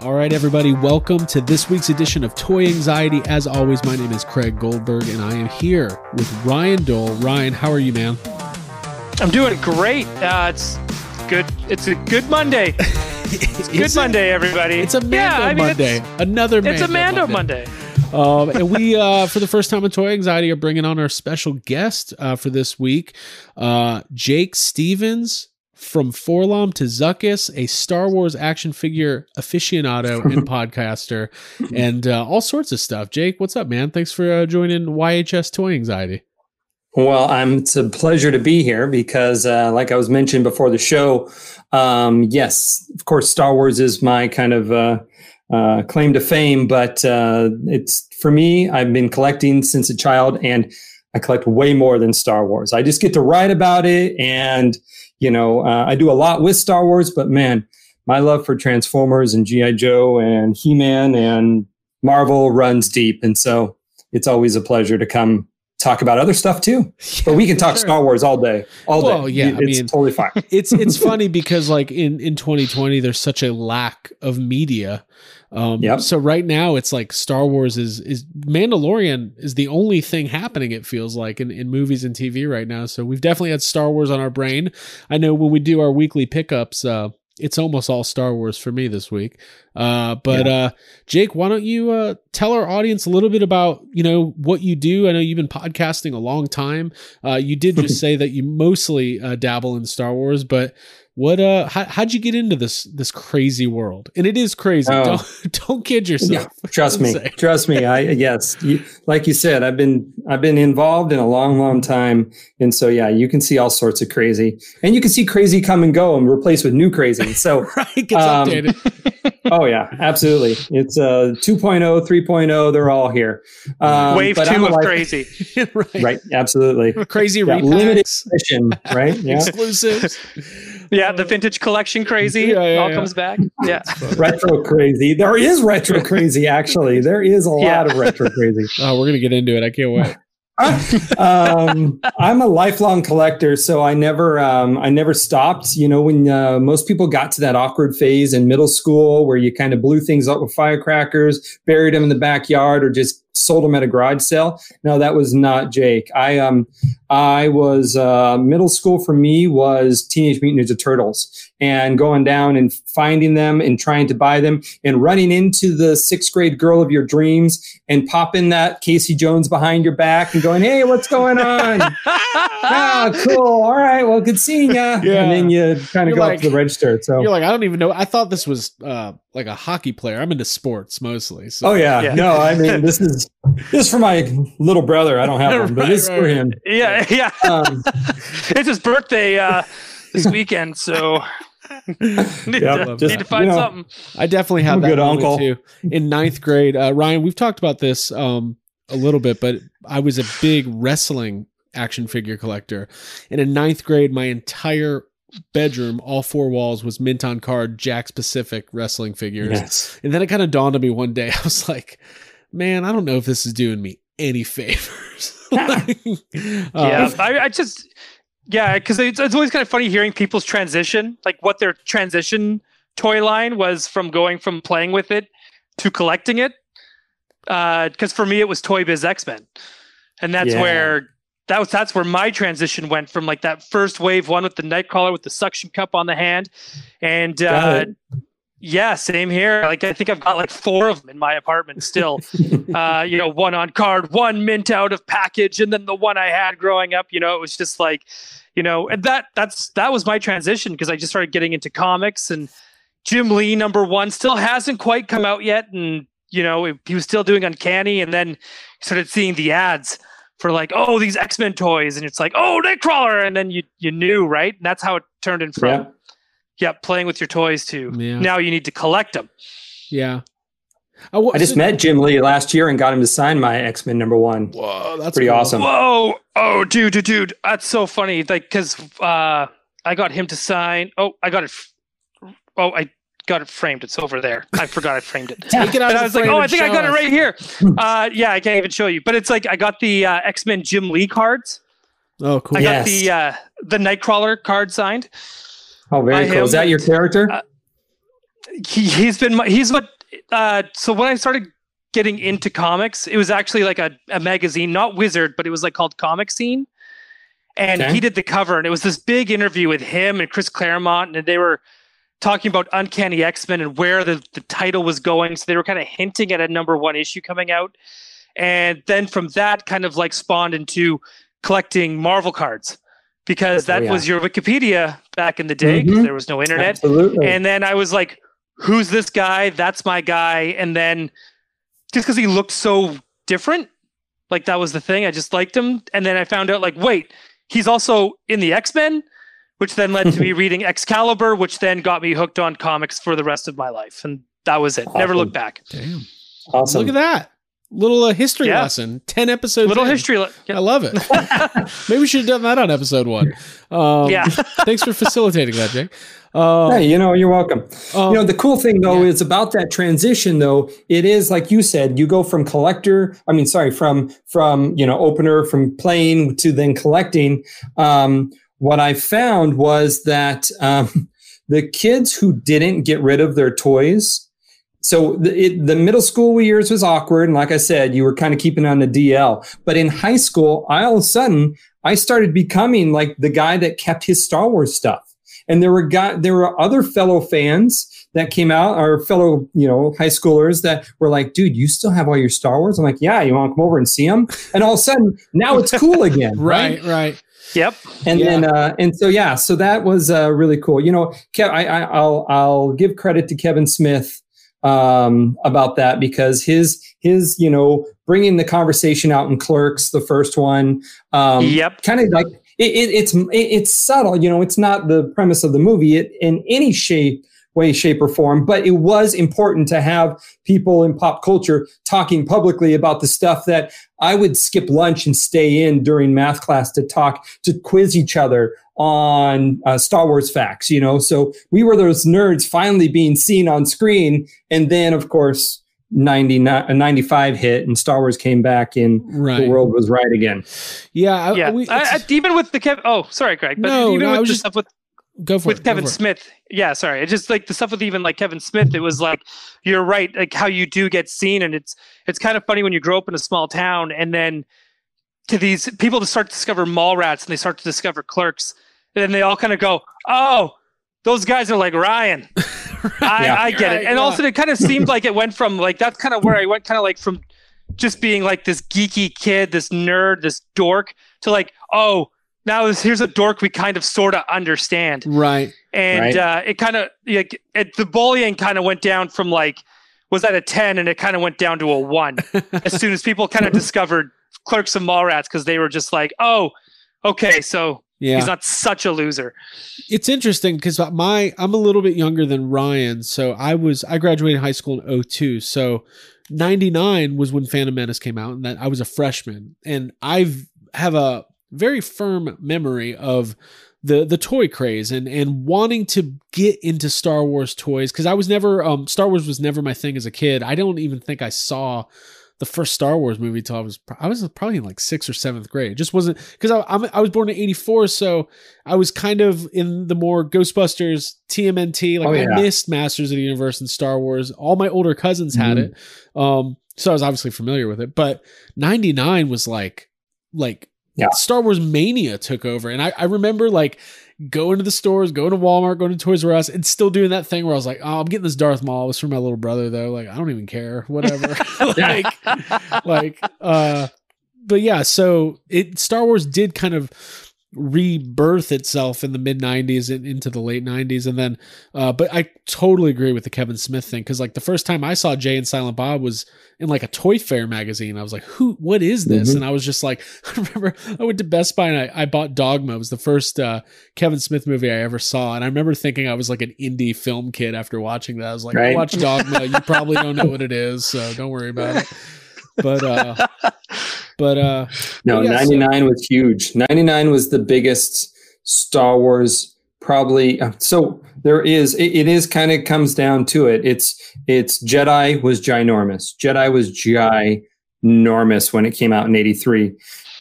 All right, everybody, welcome to this week's edition of Toy Anxiety. As always, my name is Craig Goldberg, and I am here with Ryan Dole. Ryan, how are you, man? I'm doing great. Uh, it's good. It's a good Monday. It's good it? Monday, everybody. It's a Mando yeah, I mean, Monday. It's, Another Mando it's a Mando Monday. Monday. um, and we, uh, for the first time in Toy Anxiety, are bringing on our special guest uh, for this week, uh, Jake Stevens from Forlom to Zuckuss, a Star Wars action figure aficionado and podcaster, and uh, all sorts of stuff. Jake, what's up, man? Thanks for uh, joining YHS Toy Anxiety. Well, I'm, it's a pleasure to be here because, uh, like I was mentioned before the show, um, yes, of course, Star Wars is my kind of uh, uh, claim to fame, but uh, it's for me, I've been collecting since a child and I collect way more than Star Wars. I just get to write about it and, you know, uh, I do a lot with Star Wars, but man, my love for Transformers and G.I. Joe and He Man and Marvel runs deep. And so it's always a pleasure to come talk about other stuff too. But we can talk sure. Star Wars all day, all day. Well, yeah, I it's mean- totally fine. it's it's funny because like in in 2020 there's such a lack of media um Yep. so right now it's like star wars is is mandalorian is the only thing happening it feels like in, in movies and tv right now so we've definitely had star wars on our brain i know when we do our weekly pickups uh it's almost all Star Wars for me this week. Uh, but uh, Jake, why don't you uh, tell our audience a little bit about you know what you do? I know you've been podcasting a long time. Uh, you did just say that you mostly uh, dabble in Star Wars, but what? Uh, how, how'd you get into this this crazy world? And it is crazy. Oh. Don't don't kid yourself. Yeah, trust me, Say. trust me. I yes, you, like you said, I've been I've been involved in a long, long time, and so yeah, you can see all sorts of crazy, and you can see crazy come and go and replace with new crazy. So right, gets Um, updated. oh yeah, absolutely. It's uh 2.0, 3.0, they're all here. Um, Wave but I'm two of life- crazy. right. Right, absolutely. Crazy Yeah, limited edition, right? Yeah. exclusives. Yeah, the vintage collection crazy Yeah, yeah, all yeah. comes back. Yeah. retro crazy. There is retro crazy, actually. There is a lot of retro crazy. Oh, we're gonna get into it. I can't wait. um, I'm a lifelong collector, so I never, um, I never stopped. You know, when uh, most people got to that awkward phase in middle school where you kind of blew things up with firecrackers, buried them in the backyard, or just sold them at a garage sale. No, that was not Jake. I, um, I was uh, middle school for me was Teenage Mutant Ninja Turtles, and going down and finding them and trying to buy them and running into the sixth grade girl of your dreams and popping that Casey Jones behind your back and going, "Hey, what's going on?" ah, cool. All right. Well, good seeing ya. Yeah. And then you kind of You're go like- up to the register. So. You're like, I don't even know. I thought this was uh, like a hockey player. I'm into sports mostly. So. Oh yeah. Yeah. no, I mean this is this is for my little brother. I don't have one, but Right, this is right, for him. Yeah, yeah. Um, it's his birthday uh, this weekend, so need, Yeah, to, just, need to find you know, something. I definitely have I'm a that good uncle. too. In ninth grade, uh, Ryan, we've talked about this um, a little bit, but I was a big wrestling action figure collector, and in ninth grade, my entire bedroom, all four walls, was mint on card Jakks Pacific wrestling figures. yes. And then it kind of dawned on me one day. I was like, man, I don't know if this is doing me any favors. Like, uh, yeah, I, I just yeah, because it's, it's always kind of funny hearing people's transition, like what their transition toy line was from going from playing with it to collecting it. Because for me, it was Toy Biz X Men, and that's Yeah. where that was that's where my transition went from like that first wave one with the Nightcrawler with the suction cup on the hand, and uh, it. Yeah, same here. Like I think I've got like four of them in my apartment still. uh, you know, one on card, one mint out of package, and then the one I had growing up. You know, it was just like, you know, and that that's that was my transition because I just started getting into comics and Jim Lee number one still hasn't quite come out yet, and you know he was still doing Uncanny, and then started seeing the ads for like, oh, these X Men toys, and it's like, oh, Nightcrawler, and then you you knew right, and that's how it turned in from Yeah. Yeah, playing with your toys too. Yeah. now you need to collect them. Yeah. I, I just so, met Jim Lee last year and got him to sign my X Men number one. Whoa, that's pretty cool. awesome. Whoa, oh, dude, dude, dude, that's so funny. Like, because uh, I got him to sign. Oh, I got it. Oh, I got it framed. It's over there. I forgot I framed it. Take it out. And I was like, oh, I think I got us. it right here. Uh, yeah, I can't even show you, but it's like I got the uh, X Men Jim Lee cards. Oh, cool. I yes. got the uh, the Nightcrawler card signed. Oh, very cool. Is that your character? Uh, he, he's been my, he's what. Uh, so when I started getting into comics, it was actually like a, a magazine, not Wizard, but it was like called Comic Scene. And okay. he did the cover, and it was this big interview with him and Chris Claremont, and they were talking about Uncanny X Men and where the, the title was going. So they were kind of hinting at a number one issue coming out. And then from that, kind of like spawned into collecting Marvel cards because that oh, yeah. was your Wikipedia back in the day because mm-hmm. there was no internet. Absolutely. And then I was like, who's this guy? That's my guy. And then just because he looked so different, like that was the thing. I just liked him. And then I found out, like, wait, he's also in the X Men which then led to me reading Excalibur, which then got me hooked on comics for the rest of my life. And that was it. Awesome. Never looked back. Damn. Awesome. Look at that. Little uh, history yeah. lesson. 10 episodes. Little in. history. Le- yeah. I love it. Maybe we should have done that on episode one. Um, yeah. thanks for facilitating that, Jake. Um, hey, you know, you're welcome. Um, you know, the cool thing though yeah. is about that transition though, it is like you said, you go from collector, I mean, sorry, from, from, you know, opener, from playing to then collecting. Um, what I found was that um, the kids who didn't get rid of their toys, so the, it, the middle school years was awkward, and like I said, you were kind of keeping on the DL. But in high school, I all of a sudden I started becoming like the guy that kept his Star Wars stuff. And there were guy, there were other fellow fans that came out, our fellow, you know, high schoolers that were like, dude, you still have all your Star Wars? I'm like, yeah, you want to come over and see them? And all of a sudden, now it's cool again. right, right. right. Yep. And yeah. then uh, and so yeah, so that was uh, really cool. You know, Kev, I, I I'll I'll give credit to Kevin Smith um, about that because his his you know bringing the conversation out in Clerks, the first one. Um, yep. Kind of like it, it, it's it, it's subtle. You know, it's not the premise of the movie it, in any shape way, shape, or form. But it was important to have people in pop culture talking publicly about the stuff that I would skip lunch and stay in during math class to talk, to quiz each other on uh, Star Wars facts, you know? So we were those nerds finally being seen on screen. And then, of course, 99, 95 hit and Star Wars came back and right. the world was right again. Yeah. Yeah. We, I, I, even with the Kev, oh, sorry, Greg, but no, even no, with the just, stuff with go for with it, Kevin Smith. It. Yeah, sorry. It's just like the stuff with even like Kevin Smith. It was like you're right, like how you do get seen, and it's it's kind of funny when you grow up in a small town and then to these people to start to discover Mallrats and they start to discover Clerks, and then they all kind of go, oh. Those guys are like Ryan. right, I, I, get right, it. And yeah. also, it kind of seemed like it went from like that's kind of where I went, kind of like from just being like this geeky kid, this nerd, this dork, to like, oh, now here's a dork we kind of sort of understand. Right. And right. Uh, it kind of like it, the bullying kind of went down from like was at a 10 and it kind of went down to a 1 as soon as people kind of discovered clerks and mallrats because they were just like oh okay so yeah. he's not such a loser it's interesting because my i'm a little bit younger than ryan so i was i graduated high school in 02 so 99 was when phantom menace came out and that i was a freshman and i've have a very firm memory of the the toy craze and and wanting to get into Star Wars toys because I was never um Star Wars was never my thing as a kid. I don't even think I saw the first Star Wars movie till I was I was probably in like sixth or seventh grade. It just wasn't because I I'm, i was born in '84, so I was kind of in the more Ghostbusters, TMNT. Like oh, yeah. I missed Masters of the Universe and Star Wars. All my older cousins had mm-hmm. it, um, so I was obviously familiar with it. But '99 was like like yeah. Star Wars mania took over. And I, I remember like going to the stores, going to Walmart, going to Toys R Us, and still doing that thing where I was like, oh, I'm getting this Darth Maul. It was for my little brother though. Like, I don't even care. Whatever. like, like, uh, but yeah, so it Star Wars did kind of rebirth itself in the mid 90s and into the late 90s and then uh but i totally agree with the kevin smith thing because like the first time i saw jay and silent bob was in like a toy fair magazine. I was like who what is this? Mhm. and i was just like i remember i went to best buy and i, I bought dogma. It was the first uh kevin smith movie i ever saw. And i remember thinking i was like an indie film kid after watching that. I was like Right. watch dogma. You probably don't know what it is so don't worry about it. But uh but uh No, Yeah, so- 99 was huge. 99 was the biggest Star Wars probably uh, so there is it, it is kind of comes down to it. It's it's Jedi was ginormous. Jedi was ginormous when it came out in 83.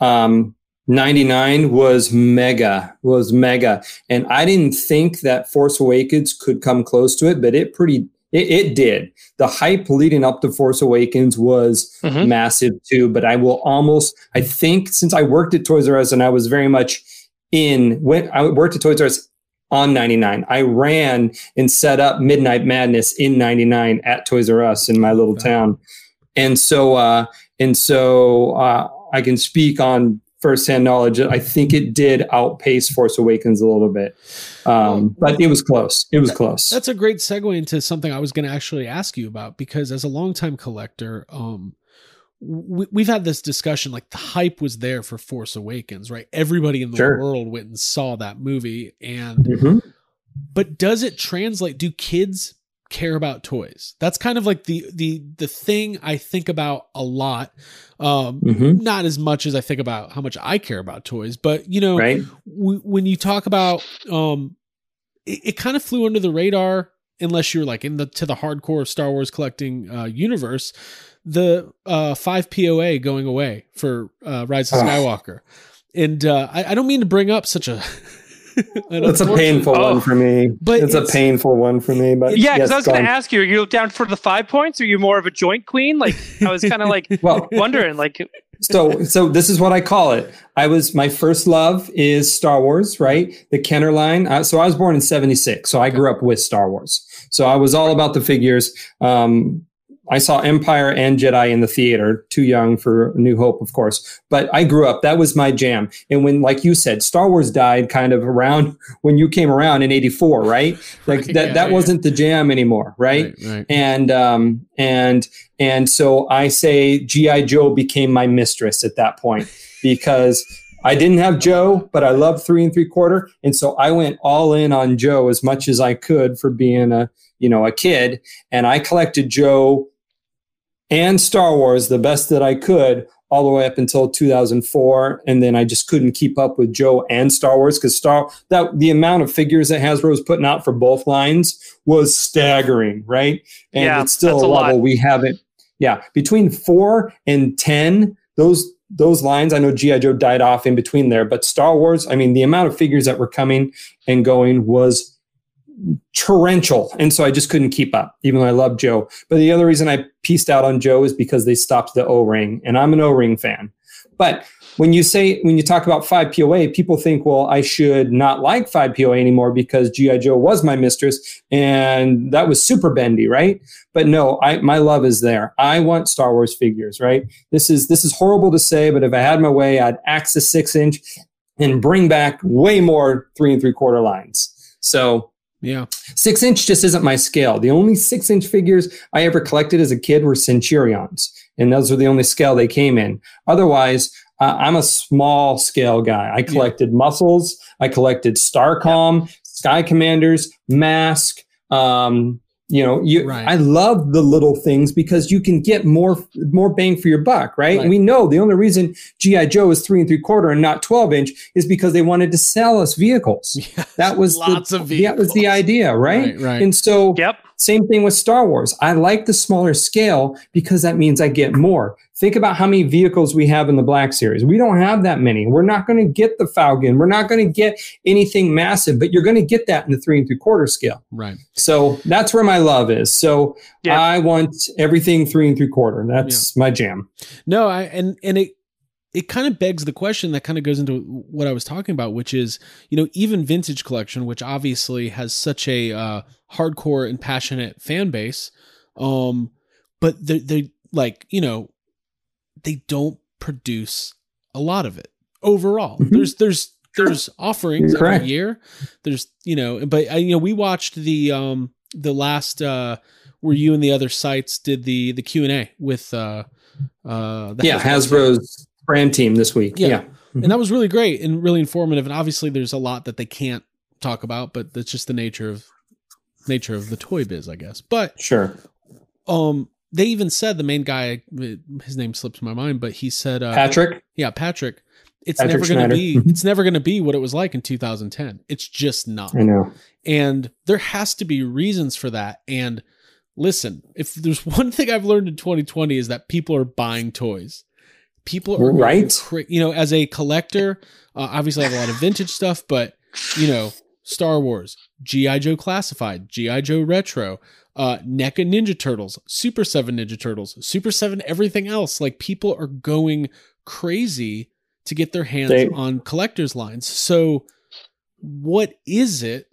Um 99 was mega was mega and I didn't think that Force Awakens could come close to it, but it pretty it, it did. The hype leading up to Force Awakens was Mhm. massive too. But I will almost, I think, since I worked at Toys R Us and I was very much in when I worked at Toys R Us on 99, I ran and set up Midnight Madness in 99 at Toys R Us in my little Okay. town. And so, uh, and so uh, I can speak on firsthand knowledge. I think it did outpace Force Awakens a little bit, um, but it was close. It was close. That's a great segue into something I was going to actually ask you about because as a longtime collector, um, we, we've had this discussion. Like the hype was there for Force Awakens, right? Everybody in the Sure. world went and saw that movie, and Mhm. but does it translate? Do kids care about toys? That's kind of like the the the thing I think about a lot. Um, Mhm. not as much as I think about how much I care about toys, but you know, Right. w- when you talk about um it, it kind of flew under the radar unless you're like in the to the hardcore star wars collecting uh universe the uh 5 poa going away for uh rise of skywalker and uh I, I don't mean to bring up such a an It's a painful Oh. one for me. But it's, it's- a painful one for me. But Yeah, because yes, I was going to ask you, are you down for the five points? Or are you more of a joint queen? Like, I was kind of like Well, wondering, like, so so this is what I call it. I was my first love is Star Wars, right? The Kenner line. Uh, so I was born in '76, so I grew up with Star Wars. So I was all about the figures. Um, I saw Empire and Jedi in the theater. Too young for New Hope, of course, but I grew up. That was my jam. And when, like you said, Star Wars died kind of around when you came around in '84, right? Like Right, that yeah, that yeah. wasn't the jam anymore, right? right, right. and um, and and so I say GI Joe became my mistress at that point because I didn't have Joe, but I loved three and three quarter, and so I went all in on Joe as much as I could for being a you know a kid, and I collected Joe and Star Wars the best that I could all the way up until 2004 and then I just couldn't keep up with Joe and Star Wars cuz Star that the amount of figures that Hasbro was putting out for both lines was staggering, right? And Yeah, it's still a a lot. level we haven't yeah, between 4 and 10 those those lines I know GI Joe died off in between there, but Star Wars, I mean the amount of figures that were coming and going was torrential. And so I just couldn't keep up, even though I love Joe. But the other reason I pieced out on Joe is because they stopped the O ring, and I'm an O ring fan. But when you say, when you talk about 5 POA, people think, well, I should not like 5 POA anymore because G.I. Joe was my mistress and that was super bendy, right? But no, I, my love is there. I want Star Wars figures, right? This is, this is horrible to say, but if I had my way, I'd axe the six inch and bring back way more three and three quarter lines. So yeah Six inch just isn't my scale. The only six inch figures I ever collected as a kid were Centurions, and those were the only scale they came in. Otherwise, uh, I'm a small scale guy. I collected muscles, I collected Starcom, Sky Commanders, Mask. Um, you know, you, Right. I love the little things because you can get more more bang for your buck, right? Right. And we know the only reason GI Joe is three and three quarter and not twelve inch is because they wanted to sell us vehicles. That was lots the, of that was the idea, right? Right, right. And so, yep. Same thing with Star Wars. I like the smaller scale because that means I get more. Think about how many vehicles we have in the Black Series. We don't have that many. We're not going to get the Falcon. We're not going to get anything massive, but you're going to get that in the three and three quarter scale. right So that's where my love is. So Yeah. I want everything three and three quarter. That's my jam. No, I and and it it kind of begs the question that kind of goes into what I was talking about, which is you know even vintage collection, which obviously has such a uh, hardcore and passionate fan base, um, but they they like you know they don't produce a lot of it overall. Mhm. There's there's there's offerings You're every correct. year. There's you know, but uh, you know, we watched the um the last uh where you and the other sites did the the Q and A with uh uh the yeah, Hasbro Hasbro's brand team this week. Yeah. Yeah. and that was really great and really informative. And obviously, there's a lot that they can't talk about, but that's just the nature of nature of the toy biz, I guess. But Sure. um, they even said the main guy, his name slips my mind, but he said, uh, Patrick. yeah, Patrick. It's Patrick never going to be. It's never going to be what it was like in 2010. It's just not. I know. And there has to be reasons for that. And listen, if there's one thing I've learned in 2020 is that people are buying toys. People are Right. cra- you know, as a collector, uh, obviously I have a lot of vintage stuff, but you know, Star Wars, GI Joe Classified, GI Joe Retro, uh, NECA Ninja Turtles, Super Seven Ninja Turtles, Super Seven everything else. Like people are going crazy to get their hands They- on collectors lines. So, what is it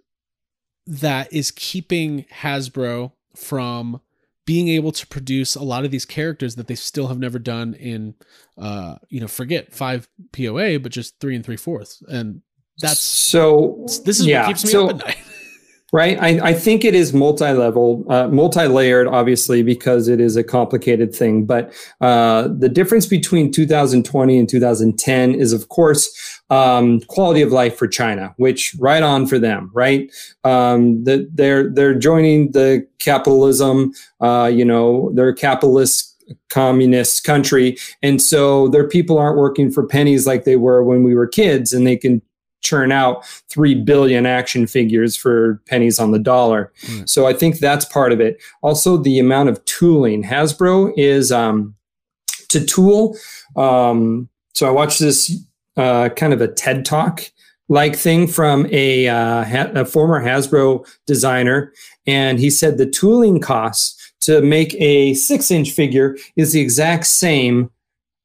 that is keeping Hasbro from being able to produce a lot of these characters that they still have never done in, uh, you know, forget five POA, but just three and three fourths, and that's so. this is yeah, what keeps me so, up at night. Right. I, I think it is multi-level, uh, multi-layered, obviously, because it is a complicated thing. But uh, the difference between 2020 and 2010 is, of course, um, quality of life for China, which right on for them, right? Um, that they're they're joining the capitalism. Uh, you know, they're capitalist communist country, and so their people aren't working for pennies like they were when we were kids, and they can churn out 3 billion action figures for pennies on the dollar. Right. So I think that's part of it. Also, the amount of tooling. Hasbro is um, to tool. Um, so I watched this uh, kind of a TED talk like thing from a, uh, ha- a former Hasbro designer. And he said the tooling costs to make a six inch figure is the exact same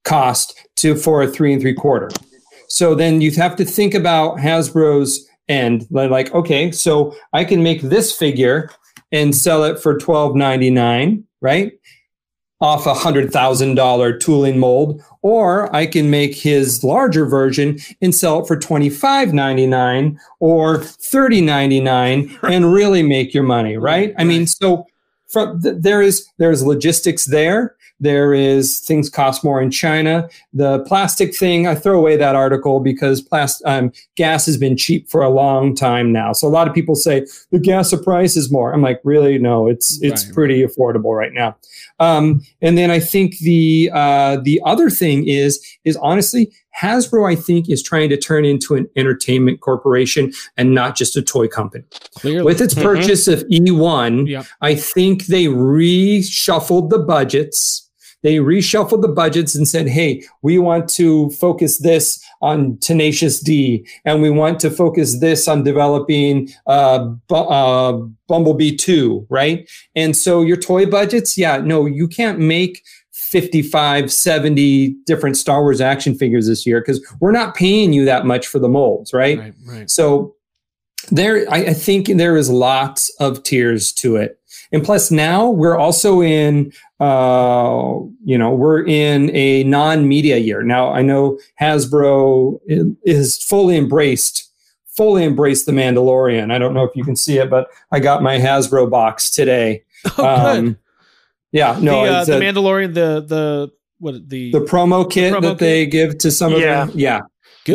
cost to for a three and three quarter. So then you have to think about Hasbro's end. Like, okay, so I can make this figure and sell it for twelve ninety nine, right? Off a hundred thousand dollar tooling mold, or I can make his larger version and sell it for twenty five ninety nine or thirty ninety nine and really make your money, right? I mean, so from th- there is there's logistics there. There is things cost more in China. The plastic thing, I throw away that article because plastic um, gas has been cheap for a long time now. So a lot of people say the gas price is more. I'm like, really? No, it's it's Right. pretty affordable right now. Um, and then I think the uh, the other thing is is honestly Hasbro. I think is trying to turn into an entertainment corporation and not just a toy company. Clearly, With its Mhm. purchase of E1, Yep. I think they reshuffled the budgets. They reshuffled the budgets and said, hey, we want to focus this on Tenacious D, and we want to focus this on developing uh, Bu- uh, Bumblebee 2, right? And so your toy budgets, yeah, no, you can't make 55, 70 different Star Wars action figures this year because we're not paying you that much for the molds, right? right, right. So there, I, I think there is lots of tiers to it. And plus now we're also in, uh, you know, we're in a non-media year. Now I know Hasbro is fully embraced, fully embraced the Mandalorian. I don't know if you can see it, but I got my Hasbro box today. Oh, good. yeah, no, the, uh, it's the a- Mandalorian, the the what the, the promo kit promo that they give to some Yeah. of them. Yeah.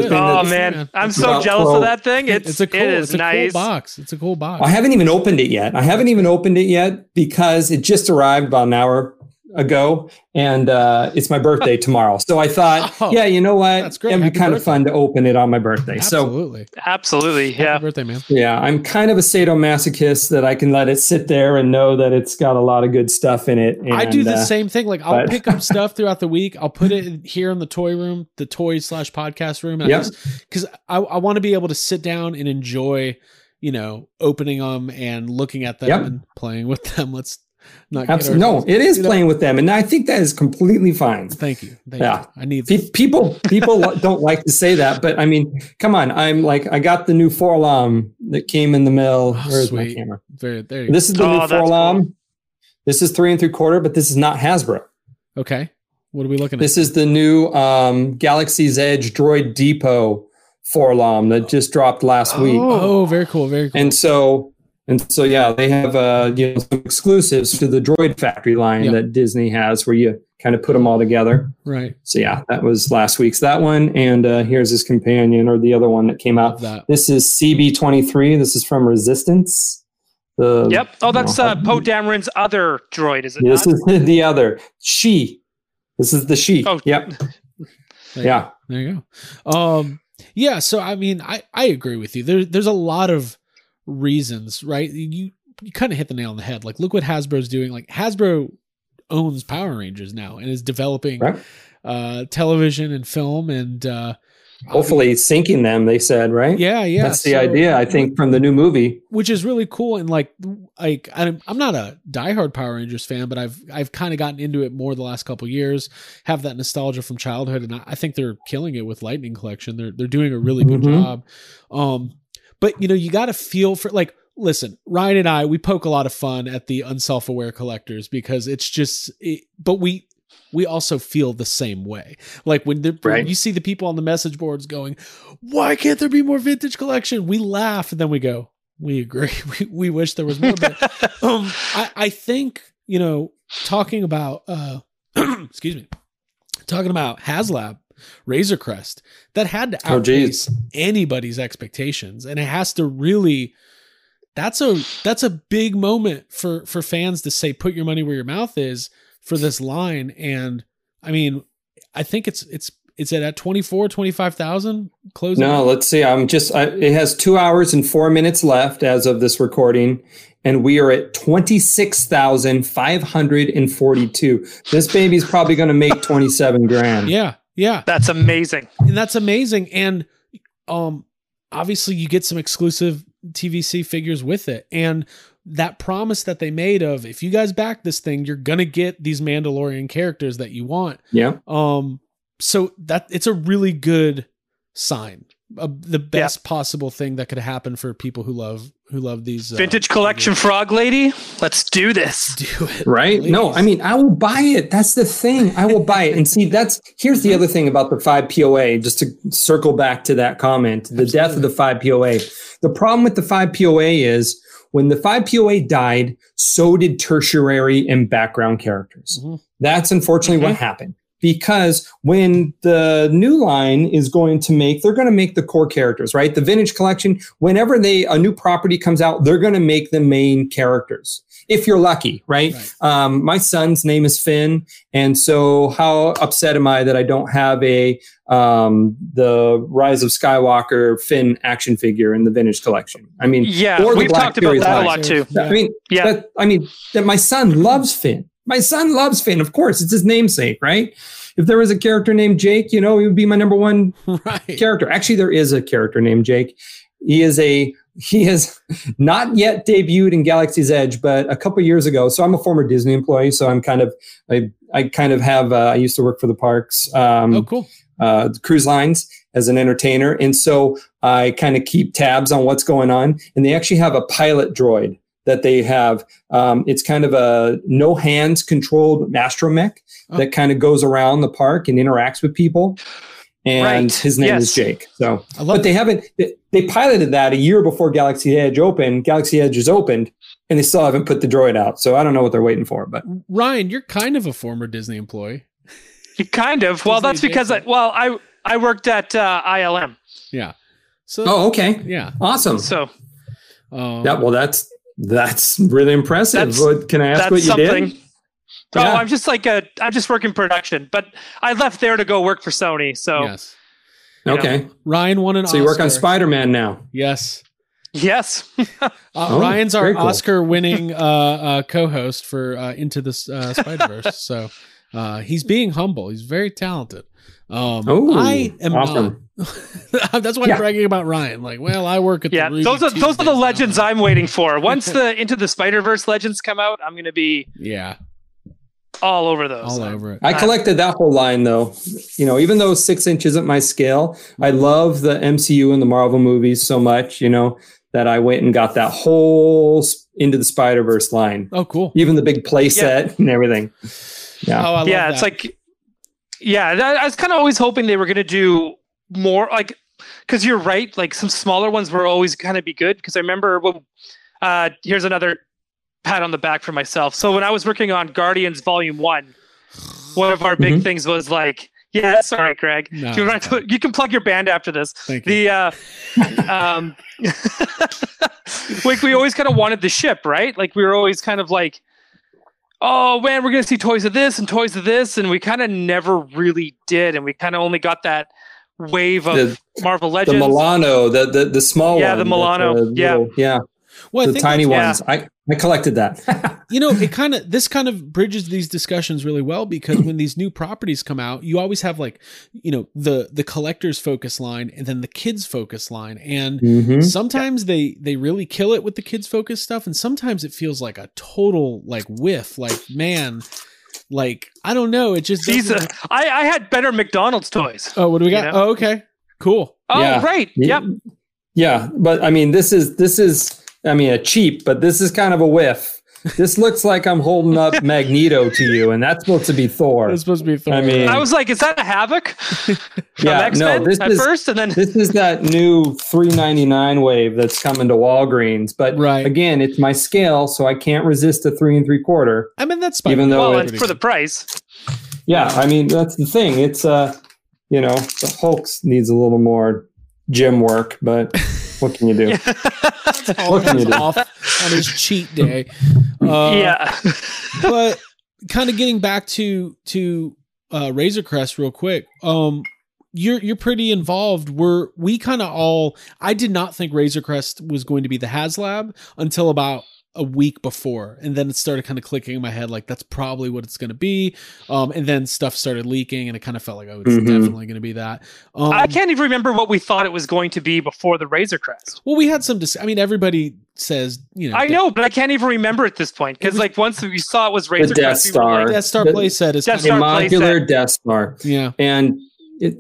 Good. Oh the- man, I'm It's so jealous 12 of that thing. It's, it's a cool, it is it's a nice. cool box. It's a cool box. I haven't even opened it yet. I haven't even opened it yet because it just arrived about an hour ago and uh, it's my birthday tomorrow. So I thought, Oh, yeah, you know what? that's great. It'd be Happy kind of fun to open it on my birthday. So Absolutely. Absolutely, Happy yeah. birthday, man. yeah, I'm kind of a sadomasochist that I can let it sit there and know that it's got a lot of good stuff in it. I do the uh, same thing. Like I'll but- pick up stuff throughout the week. I'll put it here in the toy room, the toy slash podcast room, and Yep. because I, I want to be able to sit down and enjoy, you know, opening them and looking at them Yep. and playing with them. Let's not Absolutely. No, it is you know? playing with them. And I think that is completely fine. Thank you. Thank Yeah. you. I need. Pe- People people don't like to say that, but I mean, come on. I'm like, I got the new Forlom that came in the mail. Oh, Where's my camera? Very there. You This is the Oh, new that's Forlom. cool. This is three and three quarter, but this is not Hasbro. Okay. What are we looking at? This is the new um, Galaxy's Edge Droid Depot Forlom that just dropped last week. Oh, very cool, very cool. And so and so yeah, they have uh you know some exclusives to the Droid Factory line Yep. that Disney has where you kind of put them all together. right. So yeah, that was last week's that one and uh here's his companion or the other one that came out. That. This is CB23. This is from Resistance. The Yep. Oh, that's uh. Poe Dameron's other droid, is it This not? is the other. She. This is the she. Oh. Yep. There- Yeah. There you go. Um, yeah. So I mean, I I agree with you. There there's a lot of reasons, right? You you kind of hit the nail on the head. Like, look what Hasbro's doing. Like, Hasbro owns Power Rangers now and is developing Right. uh television and film and uh Hopefully sinking them, they said, right? yeah yeah That's the So- idea, I think, from the new movie. which is really cool and like like I'm, I'm not a diehard Power Rangers fan, but I've I've kind of gotten into it more the last couple years. Have that nostalgia from childhood, and I, I think they're killing it with Lightning Collection. They're they're doing a really good Mhm. job. Um, but you know you got to feel for like listen, Ryan and I we poke a lot of fun at the unself aware collectors because it's just, it, but we. We also feel the same way. Like when, the, when you see the people on the message boards going, "Why can't there be more vintage collection?" We laugh and then we go, "We agree. We, we wish there was more." But um, I, I think you know, talking about uh, excuse me, talking about HasLab, Razor Crest, that had to Oh, outpace geez. anybody's expectations, and it has to really. That's a that's a big moment for for fans to say, "Put your money where your mouth is" for this line, and I mean, I think it's it's it's at 24, 25,000 closing. No, let's see. I'm just, I, it has two hours and four minutes left as of this recording, and we are at 26,542. This baby's probably going to make 27 grand. Yeah, yeah. That's amazing. and that's amazing and um obviously you get some exclusive tvc figures with it and that promise that they made of if you guys back this thing you're gonna get these mandalorian characters that you want Yeah. um so that it's a really good sign uh, the best possible thing that could happen for people who love who love these uh, Vintage collection frog lady. Let's do this. do it Right? No. I mean, I will buy it. That's the thing. I will buy it. And see, that's here's the other thing about the 5 POA, just to circle back to that comment the death of the 5 POA. The problem with the 5 POA is when the 5 POA died, so did tertiary and background characters. Mhm. That's unfortunately what happened. Because when the new line is going to make, they're going to make the core characters, right? The vintage collection, whenever they a new property comes out, they're going to make the main characters. If you're lucky, right? Right. Um, my son's name is Finn, and so how upset am I that I don't have a um, the Rise of Skywalker Finn action figure in the vintage collection? I mean, Yeah, or the we've Black talked about Series that a lot too. Yeah. I mean, Yeah. that, I mean, that my son loves Finn. My son loves Finn. Of course, it's his namesake, right? If there was a character named Jake, you know, he would be my number one right character. Actually, there is a character named Jake. He is a he has not yet debuted in Galaxy's Edge, but a couple years ago. So I'm a former Disney employee, so I'm kind of I I kind of have uh, I used to work for the parks. Um, oh cool uh, cruise lines as an entertainer. And so I kind of keep tabs on what's going on. And they actually have a pilot droid that they have. Um, it's kind of a no hands controlled astromech Oh. that kind of goes around the park and interacts with people. And Right. his name is Jake. So, i love but they haven't, they, they piloted that a year before Galaxy Edge opened. Galaxy Edge is opened and they still haven't put the droid out. So I don't know what they're waiting for, but ryan you're kind of a former disney employee kind of. Well, Disney that's because I, well, I I worked at uh, ILM, yeah so oh, okay. yeah Awesome. so um, Yeah, well, that's that's really impressive. That's- what, can I ask that's what you something. did? Oh, Yeah. I'm just like a I'm just working production, but I left there to go work for Sony. So yes you know. Okay, ryan won an so you work on Spider Man now. yes yes, Uh, Oh, Ryan's our cool. Oscar-winning uh, uh, co-host for uh, Into the uh, Spider-Verse, so uh, he's being humble. He's very talented. Um, Oh, I am awesome. not. That's why Yeah. I'm bragging about Ryan. Like, well, I work at yeah. the Those are those are Tuesdays the now. legends I'm waiting for. Once the Into the Spider Verse legends come out, I'm gonna be yeah, all over those. all over it. I uh, collected that whole line though. You know, even though six inch isn't my scale, I love the MCU and the Marvel movies so much. You know that I went and got that whole into the Spider Verse line, oh, cool. even the big play set and everything. Yeah, Oh, I love yeah, that. it's like yeah. that- I was kind of always hoping they were gonna do more. Like because you're right. Like some smaller ones were always kind of be good. Because I remember when. Uh, here's another pat on the back for myself. So when I was working on Guardians Volume One, one of our big Mhm. things was like, yeah, sorry, Greg. No, you, it's fine. you can plug your band after this. Thank you. The uh, um, like we always kind of wanted the ship, right? Like we were always kind of like, oh man, we're gonna see toys of this and toys of this, and we kind of never really did, and we kind of only got that wave of The- Marvel Legends. The Milano, the the, the small one, Yeah, one. the Milano, the yeah. little- yeah, well, I the tiny that's- ones. I I collected that. you know it kind of this kind of bridges these discussions really well because when these new properties come out you always have like you know the the collectors focus line and then the kids focus line and Mhm. sometimes they they really kill it with the kids focus stuff and sometimes it feels like a total like whiff like man like i don't know it just These, doesn't- uh, I I had better McDonald's toys. oh what do we got you know? oh okay cool Oh Yeah. right, yep. Yeah, but I mean, this is this is I mean a cheap, but this is kind of a whiff. This looks like I'm holding up Magneto to you, and that's supposed to be Thor. it's supposed to be Thor. I mean- I was like, is that a Havoc? Yeah, X-Men no, this at is first, and then this is that new 399 wave that's coming to Walgreens. But Right. again, it's my scale, so I can't resist a three and three quarter. i mean that's even though well, it's it's for the price. Yeah, I mean that's the thing. It's uh, you know, the Hulk's needs a little more gym work, but what can you do? What can you do? off on his cheat day uh, yeah. but kind of getting back to to uh razor crest real quick um you're you're pretty involved we're we kind of all i did not think razor crest was going to be the haslab until about a week before and then it started kind of clicking in my head like that's probably what it's going to be um and then stuff started leaking and it kind of felt like oh it's Mhm. definitely going to be that um I can't even remember what we thought it was going to be before the Razor Crest. well we had some dis- i mean everybody says you know I know, but I can't even remember at this point because, like, once we saw it was Razor Death Crest, we were like, Star. death star The- playset is Death Star of- playset. modular Death Star. yeah And it,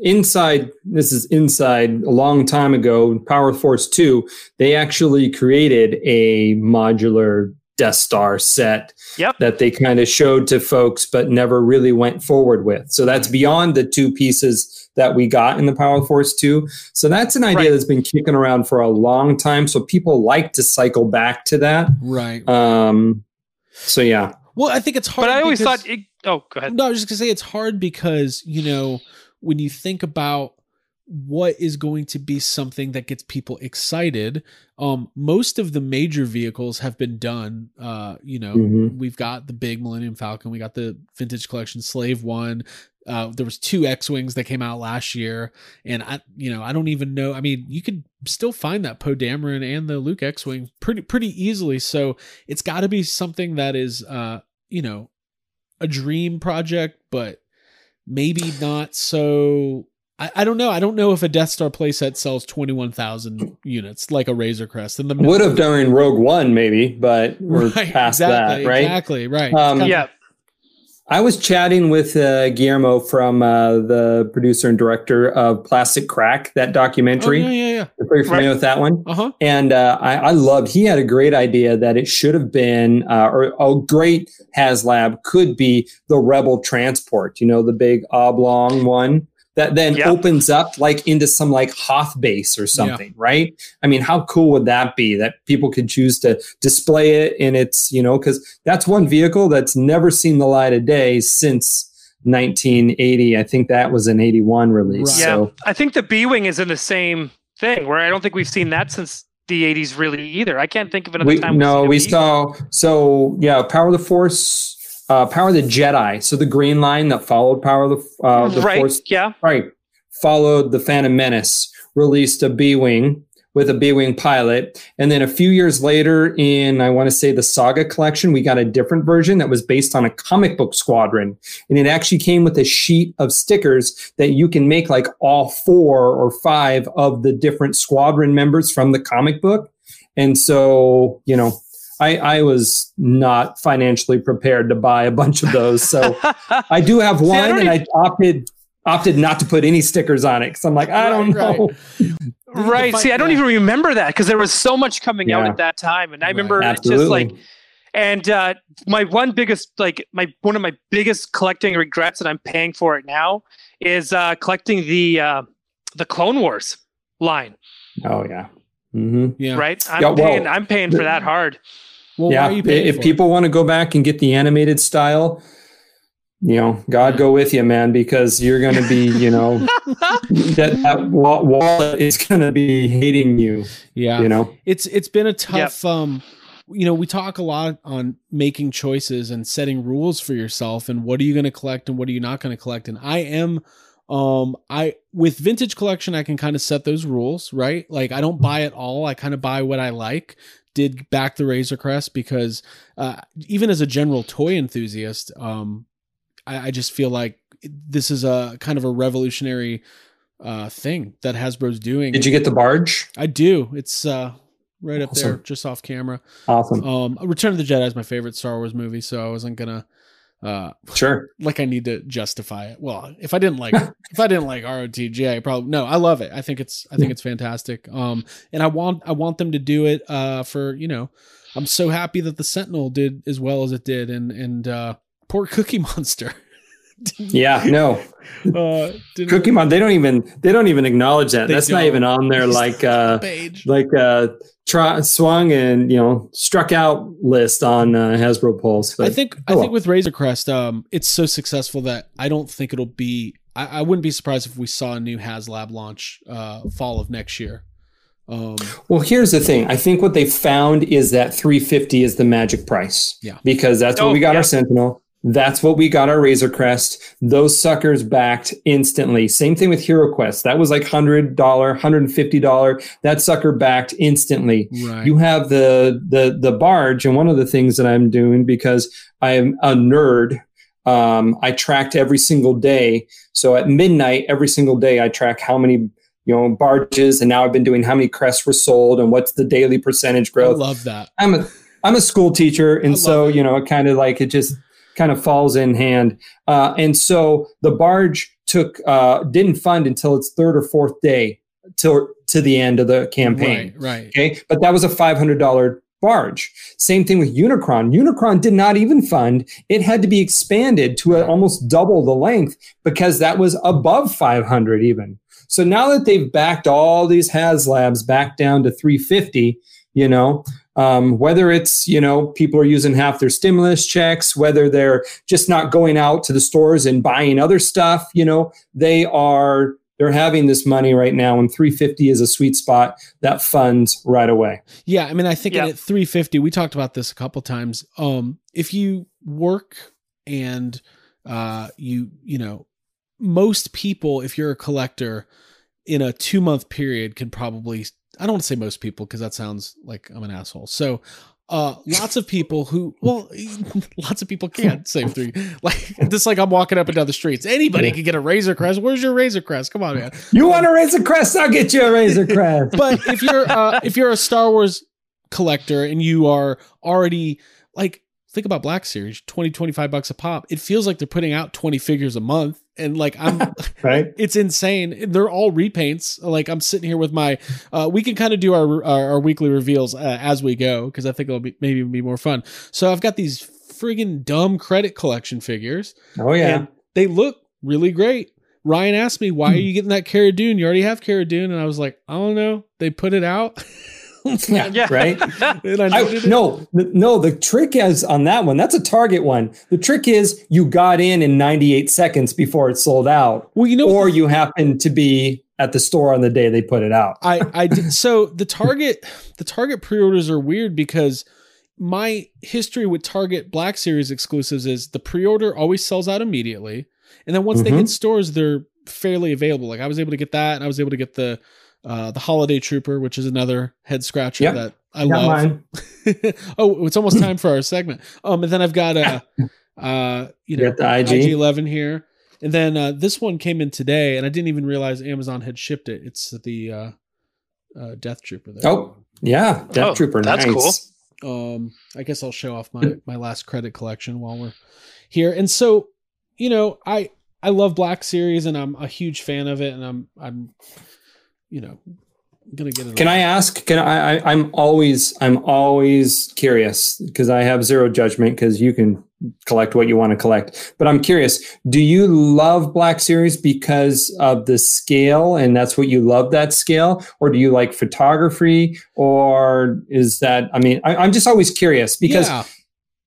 inside, this is inside a long time ago, Power Force 2, they actually created a modular Death Star set Yep. that they kind of showed to folks, but never really went forward with. So that's beyond the two pieces that we got in the Power Force 2. So that's an idea Right. that's been kicking around for a long time. So people like to cycle back to that. right Um, so yeah. well i think it's hard But I always because- thought, it, oh, go ahead. No, I was just gonna say it's hard because you know when you think about what is going to be something that gets people excited um most of the major vehicles have been done uh you know Mhm. we've got the big millennium falcon we got the vintage collection slave one uh there was two x-wings that came out last year and i you know i don't even know i mean you could still find that poe dameron and the luke x-wing pretty pretty easily so it's got to be something that is uh you know a dream project, but maybe not so. I, I don't know. I don't know if a Death Star playset sells twenty one thousand units like a Razor Crest. And the Would have during Rogue One, maybe, but we're past that, right? Exactly, right. Um, It's Yeah. I was chatting with uh, Guillermo from uh, the producer and director of Plastic Crack, that oh, documentary. yeah, yeah, yeah. You're very familiar with that one. Uh huh. And uh, I, I loved, he had a great idea that it should have been, uh, or a great HasLab could be the Rebel Transport, you know, the big oblong one that then Yep. opens up like into some like Hoth base or something, right? I mean, how cool would that be that people could choose to display it in its, you know, because that's one vehicle that's never seen the light of day since 1980. I think that was an 81 release. Right. Yeah. So I think the B Wing is in the same thing where I don't think we've seen that since the 80s really either. I can't think of another we, time. no, we B-Wing. saw so yeah, Power of the Force, uh, Power of the Jedi. So the green line that followed Power of the, uh, the right. Force, Yeah. right, followed the Phantom Menace. Released a B wing with a B wing pilot, and then a few years later, in I want to say the Saga collection, we got a different version that was based on a comic book squadron, and it actually came with a sheet of stickers that you can make like all four or five of the different squadron members from the comic book. And so, you know, I, I was not financially prepared to buy a bunch of those. So I do have See, I one, don't and I opted opted not to put any stickers on it because I'm like, I don't Right, know. right. find- See, I don't even remember that because there was so much coming out at that time. And I Right. remember it's just like, and uh, my one biggest, like, my one of my biggest collecting regrets, and I'm paying for it now, is uh, collecting the uh, the Clone Wars line. Oh yeah. Mm-hmm. Yeah. Right. I'm Yeah, well, paying. I'm paying for that hard. Well, yeah. why are you paying if for it? people want to go back and get the animated style, you know, God go with you, man, because you're going to be, you know, that, that wallet is going to be hating you. yeah, You know. it's it's been a tough um you know we talk a lot on making choices and setting rules for yourself and what are you going to collect and what are you not going to collect and i am um i with vintage collection i can kind of set those rules right like i don't buy it all i kind of buy what i like did back the razor crest because uh even as a general toy enthusiast um i, I just feel like this is a kind of a revolutionary uh thing that hasbro's doing Did you get the barge? I do. It's uh right up there, just off camera. Awesome. Um Return of the Jedi is my favorite Star Wars movie, so I wasn't gonna uh Sure. like I need to justify it. Well, if I didn't like if I didn't like ROTJ, I probably no, I love it. I think it's I think it's fantastic. Um and I want I want them to do it uh for, you know, I'm so happy that the Sentinel did as well as it did and and uh poor Cookie Monster. Yeah. No. uh Cookie Monster. They don't even. They don't even acknowledge that. That's not don't. even on their like. uh page. like uh try, swung and you know struck out list on uh, Hasbro Pulse. But I think I oh think well. with Razor Crest, um, it's so successful that I don't think it'll be. I, I wouldn't be surprised if we saw a new HasLab launch uh, fall of next year. Um, Well, here's the thing. I think what they found is that 350 is the magic price. Yeah. Because that's what Oh, we got yeah. our Sentinel. That's what we got our Razor Crest. Those suckers backed instantly. Same thing with Hero Quest. That was like $100, $150. That sucker backed instantly. right. You have the the the barge, and one of the things that I'm doing because I'm a nerd, um, I tracked every single day. So at midnight, every single day, I track how many you know barges, and now I've been doing how many crests were sold and what's the daily percentage growth I love that. I'm a I'm a school teacher, and so it. you know, it kind of like it just kind of falls in hand. Uh, and so the barge took uh, didn't fund until its third or fourth day till to the end of the campaign. Right. Right. Okay, but that was a five hundred dollar barge. Same thing with Unicron. Unicron did not even fund; it had to be expanded to a, almost double the length because that was above five hundred even. So now that they've backed all these HasLabs back down to three fifty, you know, um, whether it's you know people are using half their stimulus checks, whether they're just not going out to the stores and buying other stuff, you know, they are they're having this money right now, and 350 is a sweet spot that funds right away. Yeah, I mean, I think Yeah. at 350, we talked about this a couple times. Um, if you work and uh, you, you know, most people, if you're a collector in a two month period, can probably, I don't want to say most people because that sounds like I'm an asshole. So, uh, lots of people who, well, lots of people can't save three. Like, just like I'm walking up and down the streets. Anybody Yeah. can get a Razor Crest. Where's your Razor Crest? Come on, man. You want a Razor Crest? I'll get you a Razor Crest. but if you're uh, if you're a Star Wars collector and you are already like think about Black Series 20 25 bucks a pop it feels like they're putting out 20 figures a month and like I'm right? it's insane they're all repaints like I'm sitting here with my uh, we can kind of do our our, our weekly reveals uh, as we go because I think it'll be maybe be more fun so I've got these friggin' dumb credit collection figures Oh yeah. and they look really great. Ryan asked me, "Why are you getting that Cara Dune? You already have Cara Dune," and I was like, "I don't know. They put it out." yeah, Yeah. right. and I I, no, the- no. The trick is on that one. That's a Target one. The trick is you got in in 98 seconds before it sold out, Well, you know, or you happen to be at the store on the day they put it out. I I did so the Target the Target pre-orders are weird because my history with Target Black Series exclusives is the pre-order always sells out immediately, and then once they Mhm. hit stores, they're fairly available. Like I was able to get that, and I was able to get the uh, the Holiday Trooper, which is another head scratcher Yep. that I Got love. mine. oh, it's almost time for our segment. Um, and then I've got uh, uh, you know, Got the IG. IG eleven here, and then uh, this one came in today, and I didn't even realize Amazon had shipped it. It's the uh, uh, Death Trooper. There. Oh, yeah, Death Oh, Trooper. that's nice. Um, I guess I'll show off my my last credit collection while we're here. And so, you know, I I love Black Series, and I'm a huge fan of it, and I'm I'm, you know, gonna get it. Can I ask? Can I, I? I'm always I'm always curious because I have zero judgment because you can collect what you want to collect. But I'm curious, do you love Black Series because of the scale and that's what you love that scale? Or do you like photography? Or is that, I mean, I, am just always curious because Yeah.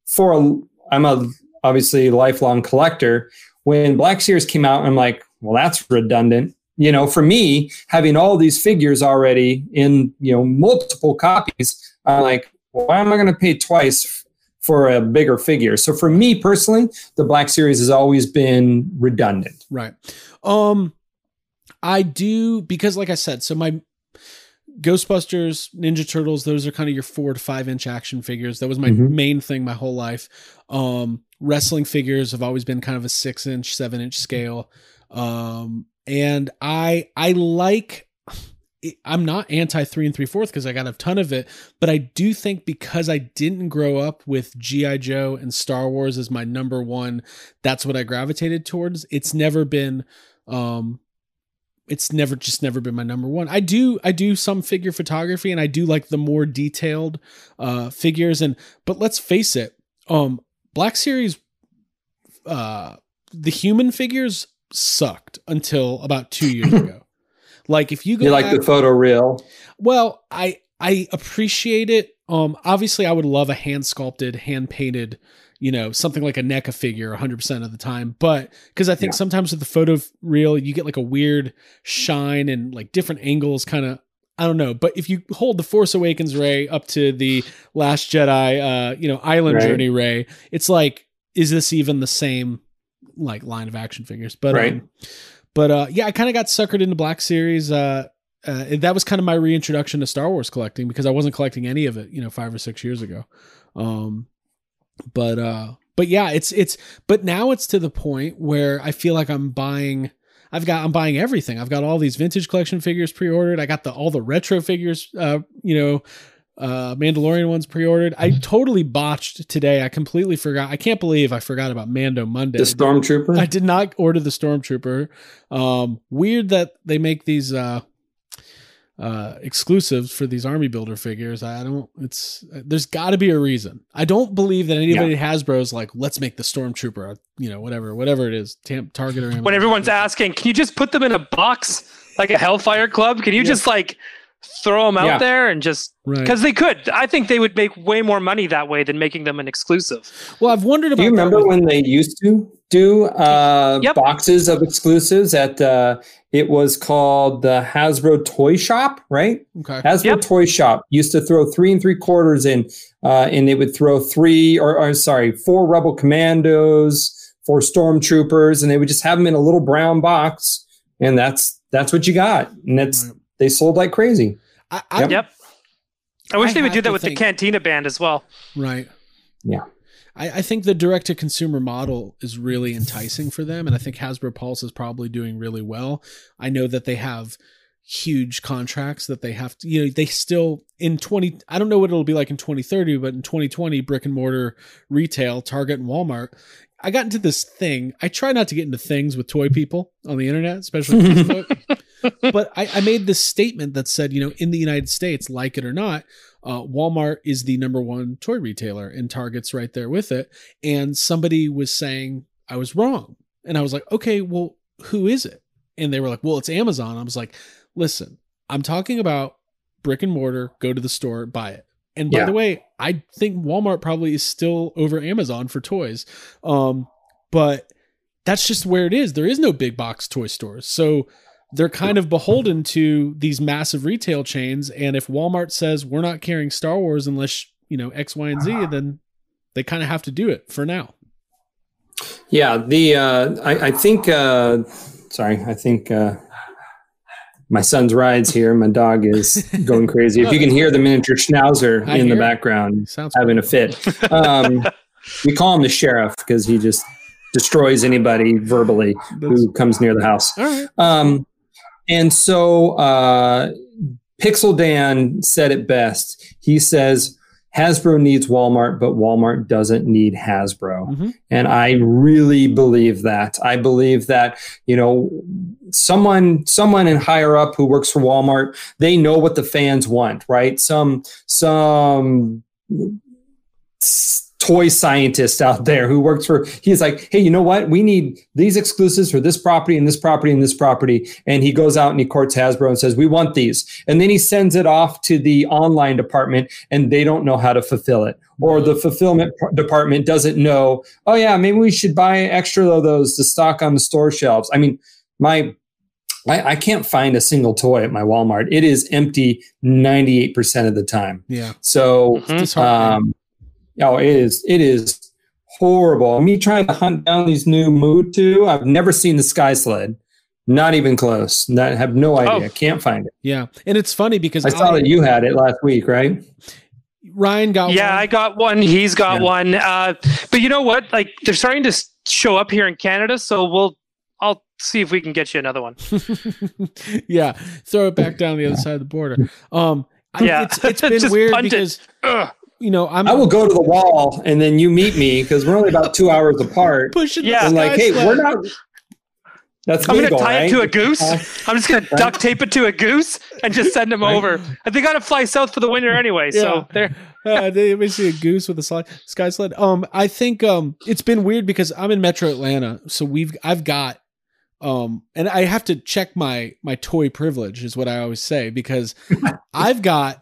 for a, I'm a obviously lifelong collector. When Black Series came out, I'm like, well, that's redundant. You know, for me, having all these figures already in, you know, multiple copies, I'm like, why am I going to pay twice for a bigger figure? So for me personally, the Black Series has always been redundant. Right. Um I do because like I said, so my Ghostbusters, Ninja Turtles, those are kind of your 4 to 5 inch action figures. That was my Mhm. main thing my whole life. Um wrestling figures have always been kind of a 6 inch, 7 inch scale. Um and I I like I'm not anti three and three fourths because I got a ton of it, but I do think because I didn't grow up with G.I. Joe and Star Wars as my number one, that's what I gravitated towards. It's never been um it's never just never been my number one. I do I do some figure photography and I do like the more detailed uh figures and but let's face it, um Black Series uh the human figures sucked until about 2 years ago. Like if you go You like back- the photoreal? well, I I appreciate it. Um, obviously, I would love a hand sculpted, hand painted, you know, something like a NECA figure 100% of the time. But because I think Yeah. sometimes with the photo reel, you get like a weird shine and like different angles, kind of. I don't know, but if you hold the Force Awakens Ray up to the Last Jedi, uh, you know, Island Right. Journey Ray, it's like, is this even the same like line of action figures? But Right. um, but uh, yeah, I kind of got suckered into Black Series. Uh, uh, that was kind of my reintroduction to Star Wars collecting because I wasn't collecting any of it, you know, five or six years ago. Um, but uh, but yeah, it's it's but now it's to the point where I feel like I'm buying. I've got I'm buying everything. I've got all these vintage collection figures pre-ordered. I got the all the retro figures, uh, you know, uh, Mandalorian ones pre-ordered. I totally botched today. I completely forgot. I can't believe I forgot about Mando Monday. The Stormtrooper? I did not order the Stormtrooper. Um, weird that they make these uh, uh, exclusives for these army builder figures. I don't. It's there's got to be a reason. I don't believe that anybody at Hasbro is like, let's make the Stormtrooper. uh, You know, whatever, whatever it is, Tam- Target or Amazon. when everyone's asking, can you just put them in a box like a Hellfire Club? Can you Yeah. just like throw them out Yeah. there and just right. because they could? I think they would make way more money that way than making them an exclusive. Well, I've wondered about. Do you remember with- when they used to do uh, Yep. boxes of exclusives at uh, it was called the Hasbro Toy Shop, right? Okay. Hasbro Yep. Toy Shop used to throw three and three quarters in, uh, and they would throw three or, or sorry, four Rebel Commandos, four Stormtroopers, and they would just have them in a little brown box, and that's that's what you got, and that's Right. They sold like crazy. I, I, Yep. Yep. I wish I they would do that with think- the Cantina band as well. Right. Yeah. I, I think the direct to consumer model is really enticing for them. And I think Hasbro Pulse is probably doing really well. I know that they have huge contracts that they have to, you know, they still in 20, I don't know what it'll be like in 2030, but in 2020, brick and mortar retail, Target and Walmart. I got into this thing. I try not to get into things with toy people on the internet, especially Facebook. but I, I made this statement that said, you know, in the United States, like it or not, uh, Walmart is the number one toy retailer, and Target's right there with it. And somebody was saying I was wrong, and I was like, okay, well, who is it? And they were like, well, it's Amazon. I was like, listen, I'm talking about brick and mortar. Go to the store, buy it. And by Yeah. the way, I think Walmart probably is still over Amazon for toys. Um, but that's just where it is. There is no big box toy stores. So they're kind of beholden to these massive retail chains. And if Walmart says we're not carrying Star Wars unless, you know, X, Y, and Z, then they kind of have to do it for now. Yeah, the uh, I, I think. Uh, sorry, I think uh, my son's rides here. My dog is going crazy. If you can hear the miniature schnauzer I in the background, Sounds having a fit. Um, we call him the sheriff because he just destroys anybody verbally That's- who comes near the house. all right. Um, and so uh, Pixel Dan said it best. He says Hasbro needs Walmart, but Walmart doesn't need Hasbro. Mhm. And I really believe that. I believe that, you know, someone someone in higher up who works for Walmart, they know what the fans want, right? Some some toy scientist out there who works for he's like hey you know what we need these exclusives for this property and this property and this property and he goes out and he courts hasbro and says we want these and then he sends it off to the online department and they don't know how to fulfill it or the fulfillment p- department doesn't know oh yeah maybe we should buy extra of those to stock on the store shelves i mean my I, I can't find a single toy at my Walmart. It is empty 98% of the time. Yeah. So Mhm. Um, oh, it is. It is horrible. Me trying to hunt down these new MOTU. I've never seen the Sky Sled. Not even close. Not have no idea. Oh. Can't find it. yeah. And it's funny because I saw I- that you had it last week, right? Ryan got one. yeah, one. I got one. He's got Yeah. one. Uh, but you know what? Like they're starting to show up here in Canada, so we'll. I'll see if we can get you another one. yeah, throw it back down the other side of the border. Um, Yeah. it's, it's been weird punt it. Because Ugh. you know I'm I will go to the wall and then you meet me because we're only about two hours apart. pushing. the Yeah. And like, hey, sled. we're not. That's I'm gonna tie right? it to a goose. I'm just gonna duct tape it to a goose and just send him Right. over. And they gotta fly south for the winter anyway. Yeah. So there. uh, they basically a goose with a slide, sky sled. Um, I think um, it's been weird because I'm in Metro Atlanta, so we've I've got um, and I have to check my my toy privilege is what I always say because I've got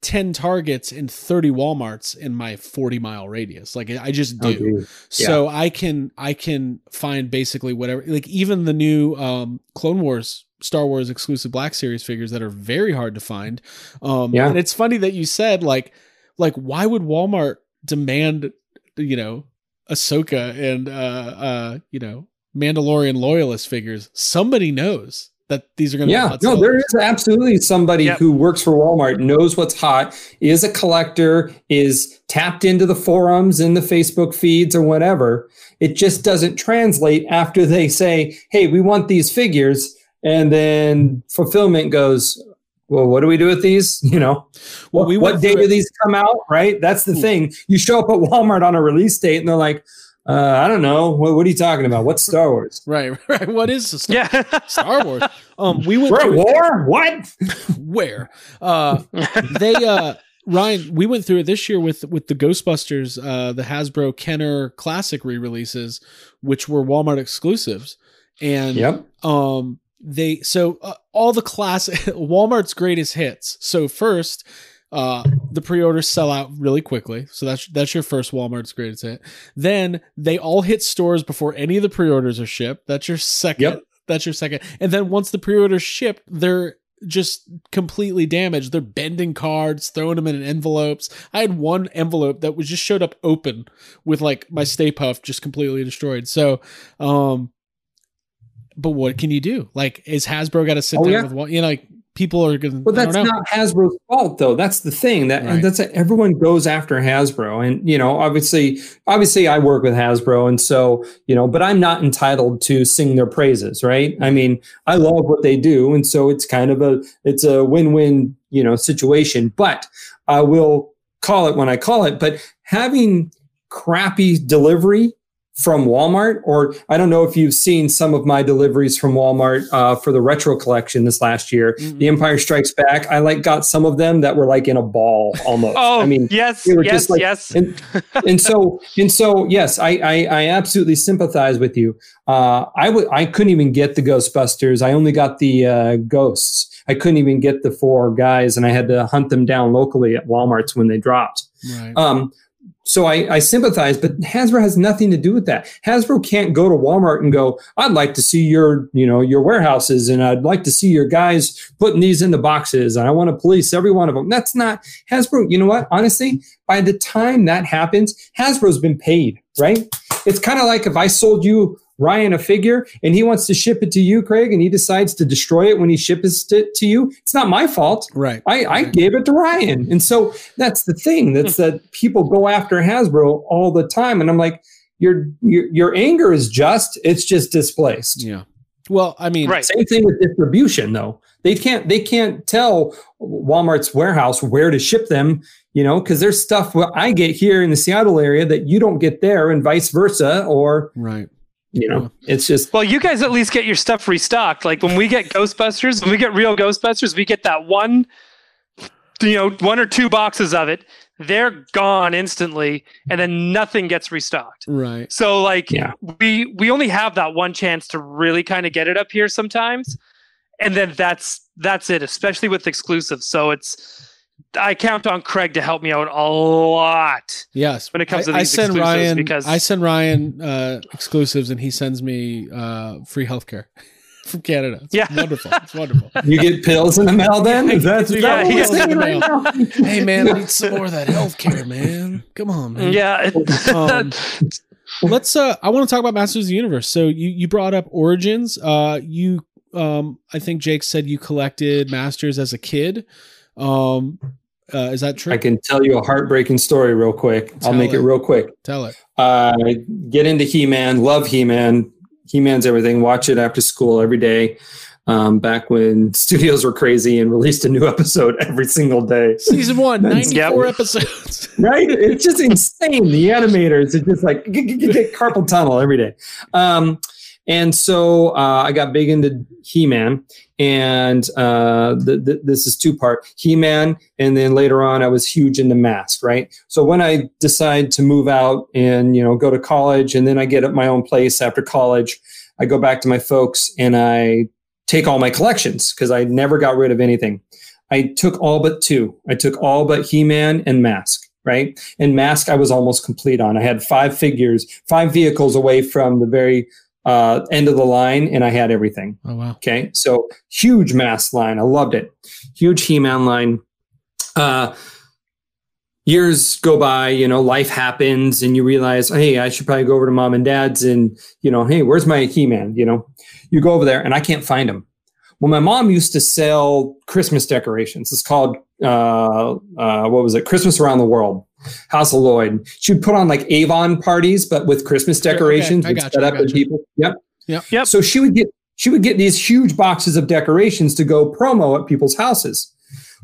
ten Targets and thirty WalMarts in my forty mile radius. Like I just do. Oh. So I can I can find basically whatever like even the new um Clone Wars Star Wars exclusive Black Series figures that are very hard to find. Um Yeah. and it's funny that you said like like why would Walmart demand you know Ahsoka and uh uh you know Mandalorian loyalist figures? Somebody knows that these are going to Yeah, no, there is absolutely somebody Yep. who works for Walmart, knows what's hot, is a collector, is tapped into the forums and the Facebook feeds or whatever. It just doesn't translate after they say, hey, we want these figures. And then fulfillment goes, well, what do we do with these? You know, Well, what, we what went day do these come out? Right. That's the Hmm. thing. You show up at Walmart on a release date and they're like, uh, I don't know. What, what are you talking about? What's Star Wars? right right what is the Star, Yeah. Star Wars? Um we went We're at through war? What? where uh they uh Ryan, we went through it this year with with the Ghostbusters, uh, the Hasbro Kenner Classic re-releases, which were Walmart exclusives, and Yep. um, they so uh, all the class Walmart's greatest hits. So first, uh, the pre-orders sell out really quickly, so that's that's your first Walmart's greatest hit. Then they all hit stores before any of the pre-orders are shipped. That's your second. Yep. That's your second. And then once the pre-orders shipped, they're just completely damaged. They're bending cards, throwing them in envelopes. I had one envelope that was just showed up open with like my Stay Puft just completely destroyed. So, um, but what can you do? Like, is Hasbro got to sit Oh, down yeah. with one? You know, like people are going. to. Well, that's not Hasbro's fault, though. That's the thing. That Right. that's everyone goes after Hasbro, and you know, obviously, obviously, I work with Hasbro, and so you know, but I'm not entitled to sing their praises, right? I mean, I love what they do, and so it's kind of a it's a win-win, you know, situation. But I will call it when I call it. But having crappy delivery from Walmart, or I don't know if you've seen some of my deliveries from Walmart uh, for the retro collection this last year. Mhm. The Empire Strikes Back. I like got some of them that were like in a ball almost. Oh, I mean, yes, they were yes, just like- yes. and, and so and so yes, I, I I absolutely sympathize with you. Uh, I would I couldn't even get the Ghostbusters. I only got the uh, ghosts. I couldn't even get the four guys, and I had to hunt them down locally at Walmart's when they dropped. right. Um, so I, I sympathize, but Hasbro has nothing to do with that. Hasbro can't go to Walmart and go, "I'd like to see your, you know, your warehouses, and I'd like to see your guys putting these in the boxes, and I want to police every one of them." That's not Hasbro. You know what? Honestly, by the time that happens, Hasbro's been paid, right? It's kind of like if I sold you Ryan a figure and he wants to ship it to you, Craig, and he decides to destroy it when he ships it to you. It's not my fault. right. I, I gave it to Ryan. And so that's the thing. That's hmm. that people go after Hasbro all the time. And I'm like, your your your anger is just, it's just displaced. Yeah. Well, I mean, Right. Same thing with distribution, though. They can't they can't tell Walmart's warehouse where to ship them, you know, because there's stuff what I get here in the Seattle area that you don't get there, and vice versa. Or right. You know, hmm. it's just Well, you guys at least get your stuff restocked. Like when we get Ghostbusters, when we get real Ghostbusters, we get that one, you know, one or two boxes of it. They're gone instantly, and then nothing gets restocked. Right. So like Yeah. we we only have that one chance to really kind of get it up here sometimes, and then that's that's it. Especially with exclusives. So it's I count on Craig to help me out a lot. Yes. When it comes I, to I these send exclusives, Ryan because- I send Ryan uh, exclusives, and he sends me uh, free healthcare from Canada. It's Yeah. wonderful. It's wonderful. you get pills in the mail. Then is that, is that Yeah, what yeah. right now? hey man, I need some more of that healthcare, man. Come on, man. Yeah. it- Um, let's uh i want to talk about masters of the universe so you you brought up origins uh you um i think jake said you collected masters as a kid um uh, is that true I can tell you a heartbreaking story real quick. I'll make it it. real quick. tell it Uh, get into He Man, love He Man. He Man's everything. Watch it after school every day. Um, back when studios were crazy and released a new episode every single day. season one 94 Yep. episodes Right? It's just insane. The animators are just like get, get, get carpal tunnel every day. Um, and so uh, I got big into He Man, and uh, th- th- this is two part He Man, and then later on I was huge into Mask. Right. So when I decide to move out and you know go to college, and then I get at my own place after college, I go back to my folks and I take all my collections because I never got rid of anything. I took all but two. I took all but He Man and Mask. Right. And Mask, I was almost complete on. I had five figures, five vehicles away from the very uh, end of the line, and I had everything. oh wow Okay. So huge Mask line. I loved it. Huge He Man line. Uh, years go by, you know, life happens, and you realize, hey, I should probably go over to mom and dad's and, you know, hey, where's my He Man? You know, you go over there, and I can't find him. Well, my mom used to sell Christmas decorations. It's called uh, uh, what was it? Christmas around the world. House of Lloyd. She would put on like Avon parties, but with Christmas decorations. I would set you, up got and people. Yep. Yep. Yep. So she would get she would get these huge boxes of decorations to go promo at people's houses.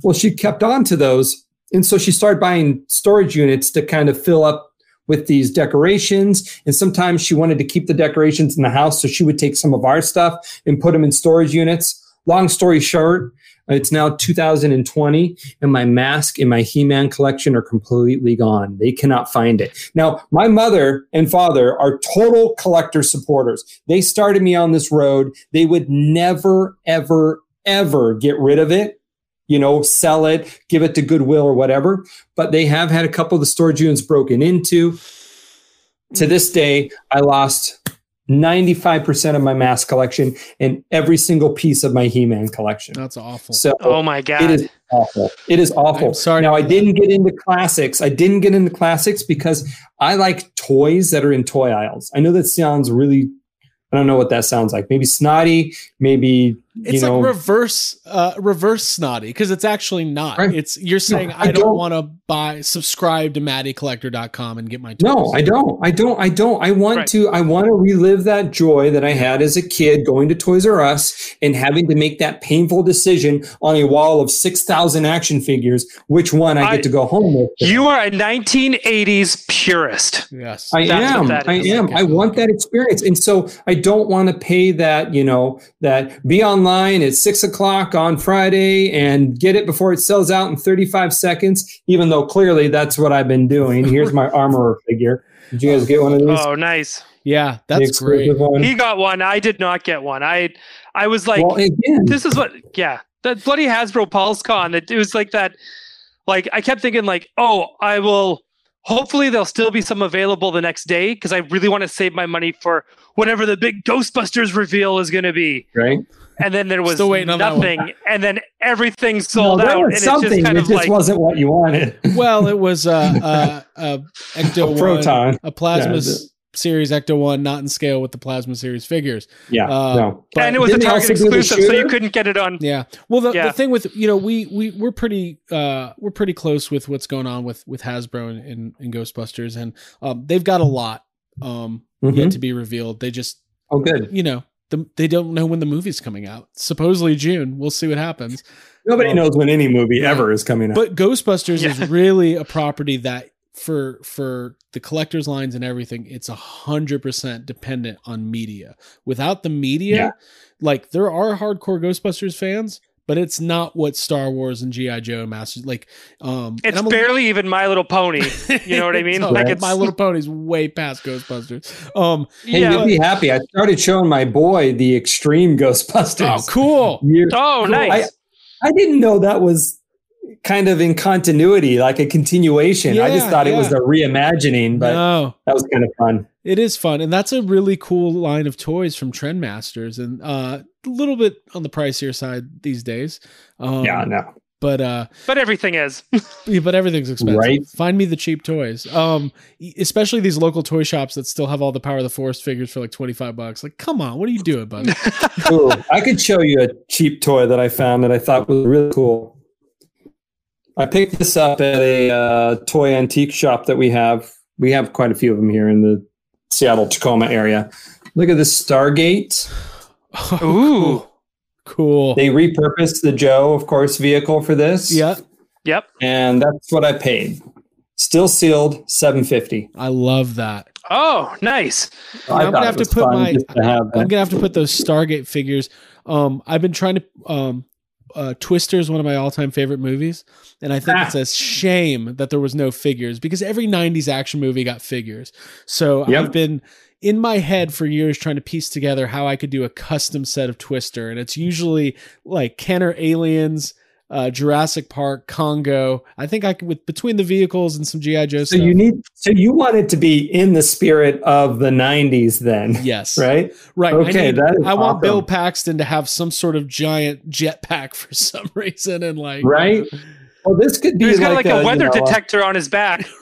Well, she kept on to those, and so she started buying storage units to kind of fill up with these decorations. And sometimes she wanted to keep the decorations in the house, so she would take some of our stuff and put them in storage units. Long story short, it's now 2020, and my mask and my He Man collection are completely gone. They cannot find it. Now, my mother and father are total collector supporters. They started me on this road. They would never, ever, ever get rid of it, you know, sell it, give it to Goodwill or whatever. But they have had a couple of the storage units broken into. To this day, I lost 95% of my mask collection and every single piece of my He Man collection. that's awful So oh my god. it is awful. It is awful. I'm sorry Now I didn't get into classics. I didn't get into classics because I like toys that are in toy aisles. I know that sounds really I don't know what that sounds like. Maybe snotty, maybe it's you know like reverse uh reverse snotty because it's actually not Right. it's you're saying I i, don't, don't- want to buy subscribe to mattycollector.com and get my toys. No, I don't. I don't. I don't. I want Right. to. I want to relive that joy that I had as a kid going to Toys R Us and having to make that painful decision on a wall of six thousand action figures, which one I, I- get to go home with. you are a 1980s purist. yes I That's am. I am. I want that experience, and so I don't want to pay that. You know, that be online at six o'clock on Friday and get it before it sells out in thirty-five seconds. Even though clearly that's what I've been doing. Here's my armorer figure. Did you guys get one of these? Oh, nice. yeah that's great one? He got one. I did not get one. I I was like, well, again, this is what yeah that bloody hasbro pulse con it, it was like that like i kept thinking like oh i will hopefully there'll still be some available the next day because i really want to save my money for whatever the big ghostbusters reveal is going to be right? And then there was Still waiting on that one. nothing and then everything sold No, out was and it's something. just kind it of just like wasn't what you wanted. well it was uh uh uh ecto A one, proton. a plasma Yeah, series ecto one not in scale with the plasma series figures Yeah, Uh, no. but- and it was a target also do the exclusive so you couldn't get it on Yeah. Well, the, Yeah. the thing with you know we we we're pretty uh we're pretty close with what's going on with with Hasbro and, and, and Ghostbusters, and um they've got a lot um Mhm. yet to be revealed. They just Oh, good. you know the, they don't know when the movie's coming out. Supposedly June. We'll see what happens. Nobody Um, knows when any movie ever is coming out. But Ghostbusters Yeah. is really a property that for for the collectors lines and everything, it's a hundred percent dependent on media. Without the media, Yeah. like there are hardcore Ghostbusters fans, but it's not what Star Wars and GI Joe and Masters like. Um, and It's I'm a- barely even My Little Pony. You know what I mean? No, like it's My Little Pony's way past Ghostbusters. Um, hey, yeah. you'll be happy. I started showing my boy the Extreme Ghostbusters. oh, cool. Years- Oh, nice. I didn't know that was kind of in continuity, like a continuation. I just Yeah, thought it was a reimagining, but no, that was kind of fun. It is fun, and that's a really cool line of toys from Trendmasters, and uh, a little bit on the pricier side these days. Um, yeah, no. but uh, but everything is. yeah, but everything's expensive. Right. Find me the cheap toys. Um, especially these local toy shops that still have all the Power of the Force figures for like twenty five bucks. Like, come on, what are you doing, buddy? Ooh, I could show you a cheap toy that I found that I thought was really cool. I picked this up at a uh, toy antique shop that we have. We have quite a few of them here in the Seattle Tacoma area. Look at this Stargate. Ooh. cool. They repurposed the Joe, of course, vehicle for this. Yep. Yep. and that's what I paid. Still sealed, seven fifty. I love that. Oh, nice. I'm gonna have to put my- to have I'm gonna have to put those Stargate figures. Um, I've been trying to. Um, uh, Twister is one of my all-time favorite movies, and I think Ah. it's a shame that there was no figures because every '90s action movie got figures. So Yep. I've been in my head for years trying to piece together how I could do a custom set of Twister, and it's usually like Kenner aliens. Uh, Jurassic Park, Congo. I think I could with between the vehicles and some GI Joe So stuff. you need so you want it to be in the spirit of the '90s, then, yes, right? Right. Okay, I, need- that is I want awesome. Bill Paxton to have some sort of giant jetpack for some reason, and like, Right? Well, this could be He's got like, like, a, you weather know, uh, detector on his back.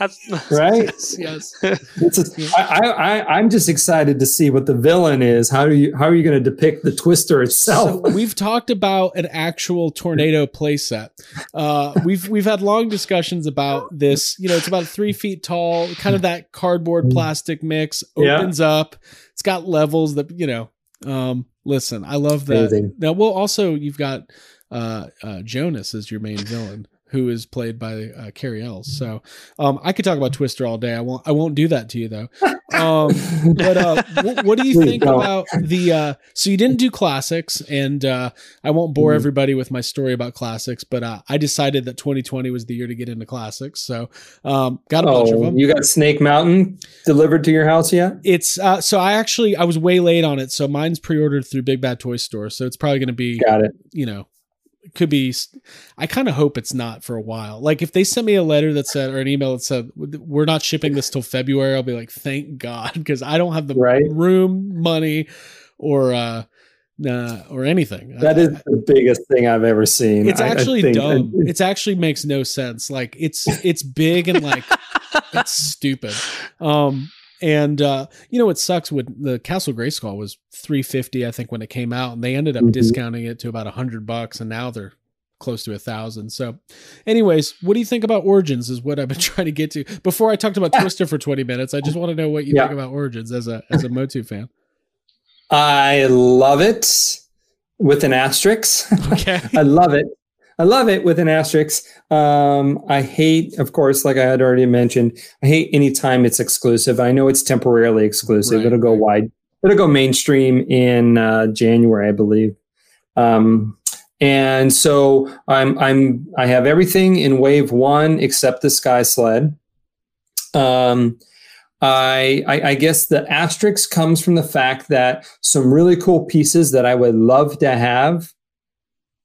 That's right? yes, yes. This is, I, I, I, I'm just excited to see what the villain is. How do you how are you going to depict the Twister itself? So we've talked about an actual tornado playset. Uh, we've we've had long discussions about this. You know, it's about three feet tall, kind of that cardboard plastic mix. Yeah. Opens up. It's got levels that you know. Um, listen, I love that. Amazing. Now, well, also you've got uh, uh, Jonas as your main villain. Who is played by uh, Cary Elwes? So um, I could talk about Twister all day. I won't. I won't do that to you though. Um, but uh, wh- what do you think about the? Uh, so you didn't do classics, and uh, I won't bore Mhm. everybody with my story about classics. But uh, I decided that 2020 was the year to get into classics, so um, got a bunch of oh, them. you got Snake Mountain delivered to your house yet? it's uh, so I actually I was way late on it, so mine's pre-ordered through Big Bad Toy Store, so it's probably going to be Got it. you know. Could be. I kind of hope it's not for a while. Like if they sent me a letter that said or an email that said we're not shipping this till February, I'll be like, thank God, because I don't have the Right. room, money, or uh, nah, or anything. That is the biggest thing I've ever seen. it's I- I actually think- dumb. It's actually makes no sense. Like it's it's big and like it's stupid. Um and uh you know what sucks with the Castle Grayskull was 350 I think when it came out and they ended up Mhm. discounting it to about a 100 bucks and now they're close to a thousand. So anyways, what do you think about Origins is what I've been trying to get to. Before I talked about Twister for 20 minutes, I just want to know what you Yeah. think about Origins as a as a Motu fan. I love it with an asterisk. Okay. I love it. I love it with an asterisk. Um, I hate, of course, like I had already mentioned, I hate anytime it's exclusive. I know it's temporarily exclusive. Right, It'll go right. wide. It'll go mainstream in uh, January, I believe. Um, and so I'm I'm I have everything in wave one except the sky sled. Um, I, I I guess the asterisk comes from the fact that some really cool pieces that I would love to have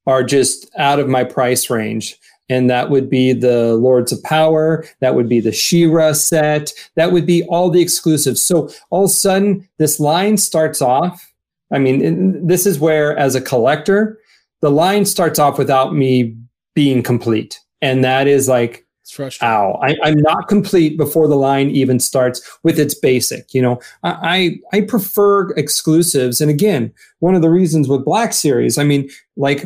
are just out of my price range. And that would be the Lords of Power. That would be the She-Ra set. That would be all the exclusives. So all of a sudden, this line starts off. I mean, this is where, as a collector, the line starts off without me being complete. And that is like, It's frustrating. ow, I, I'm not complete before the line even starts with its basic. You know, I, I I prefer exclusives. And again, one of the reasons with Black Series, I mean, like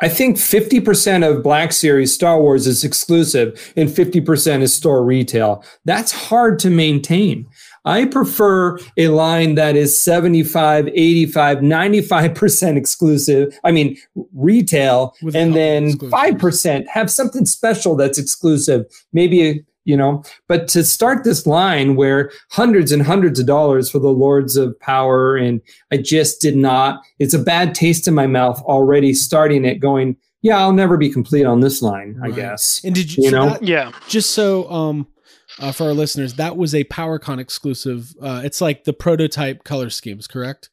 I think 50% of Black Series Star Wars is exclusive and 50% is store retail. That's hard to maintain. I prefer a line that is 75, 85, 95% exclusive. I mean, retail, With and then exclusives. 5% have something special that's exclusive. Maybe, you know, but to start this line where hundreds and hundreds of dollars for the Lords of Power, and I just did not, it's a bad taste in my mouth already starting it going, yeah, I'll never be complete on this line, I guess. And did you, You so know? that- Yeah. just so um uh, for our listeners, that was a PowerCon exclusive. Uh, it's like the prototype color schemes, correct?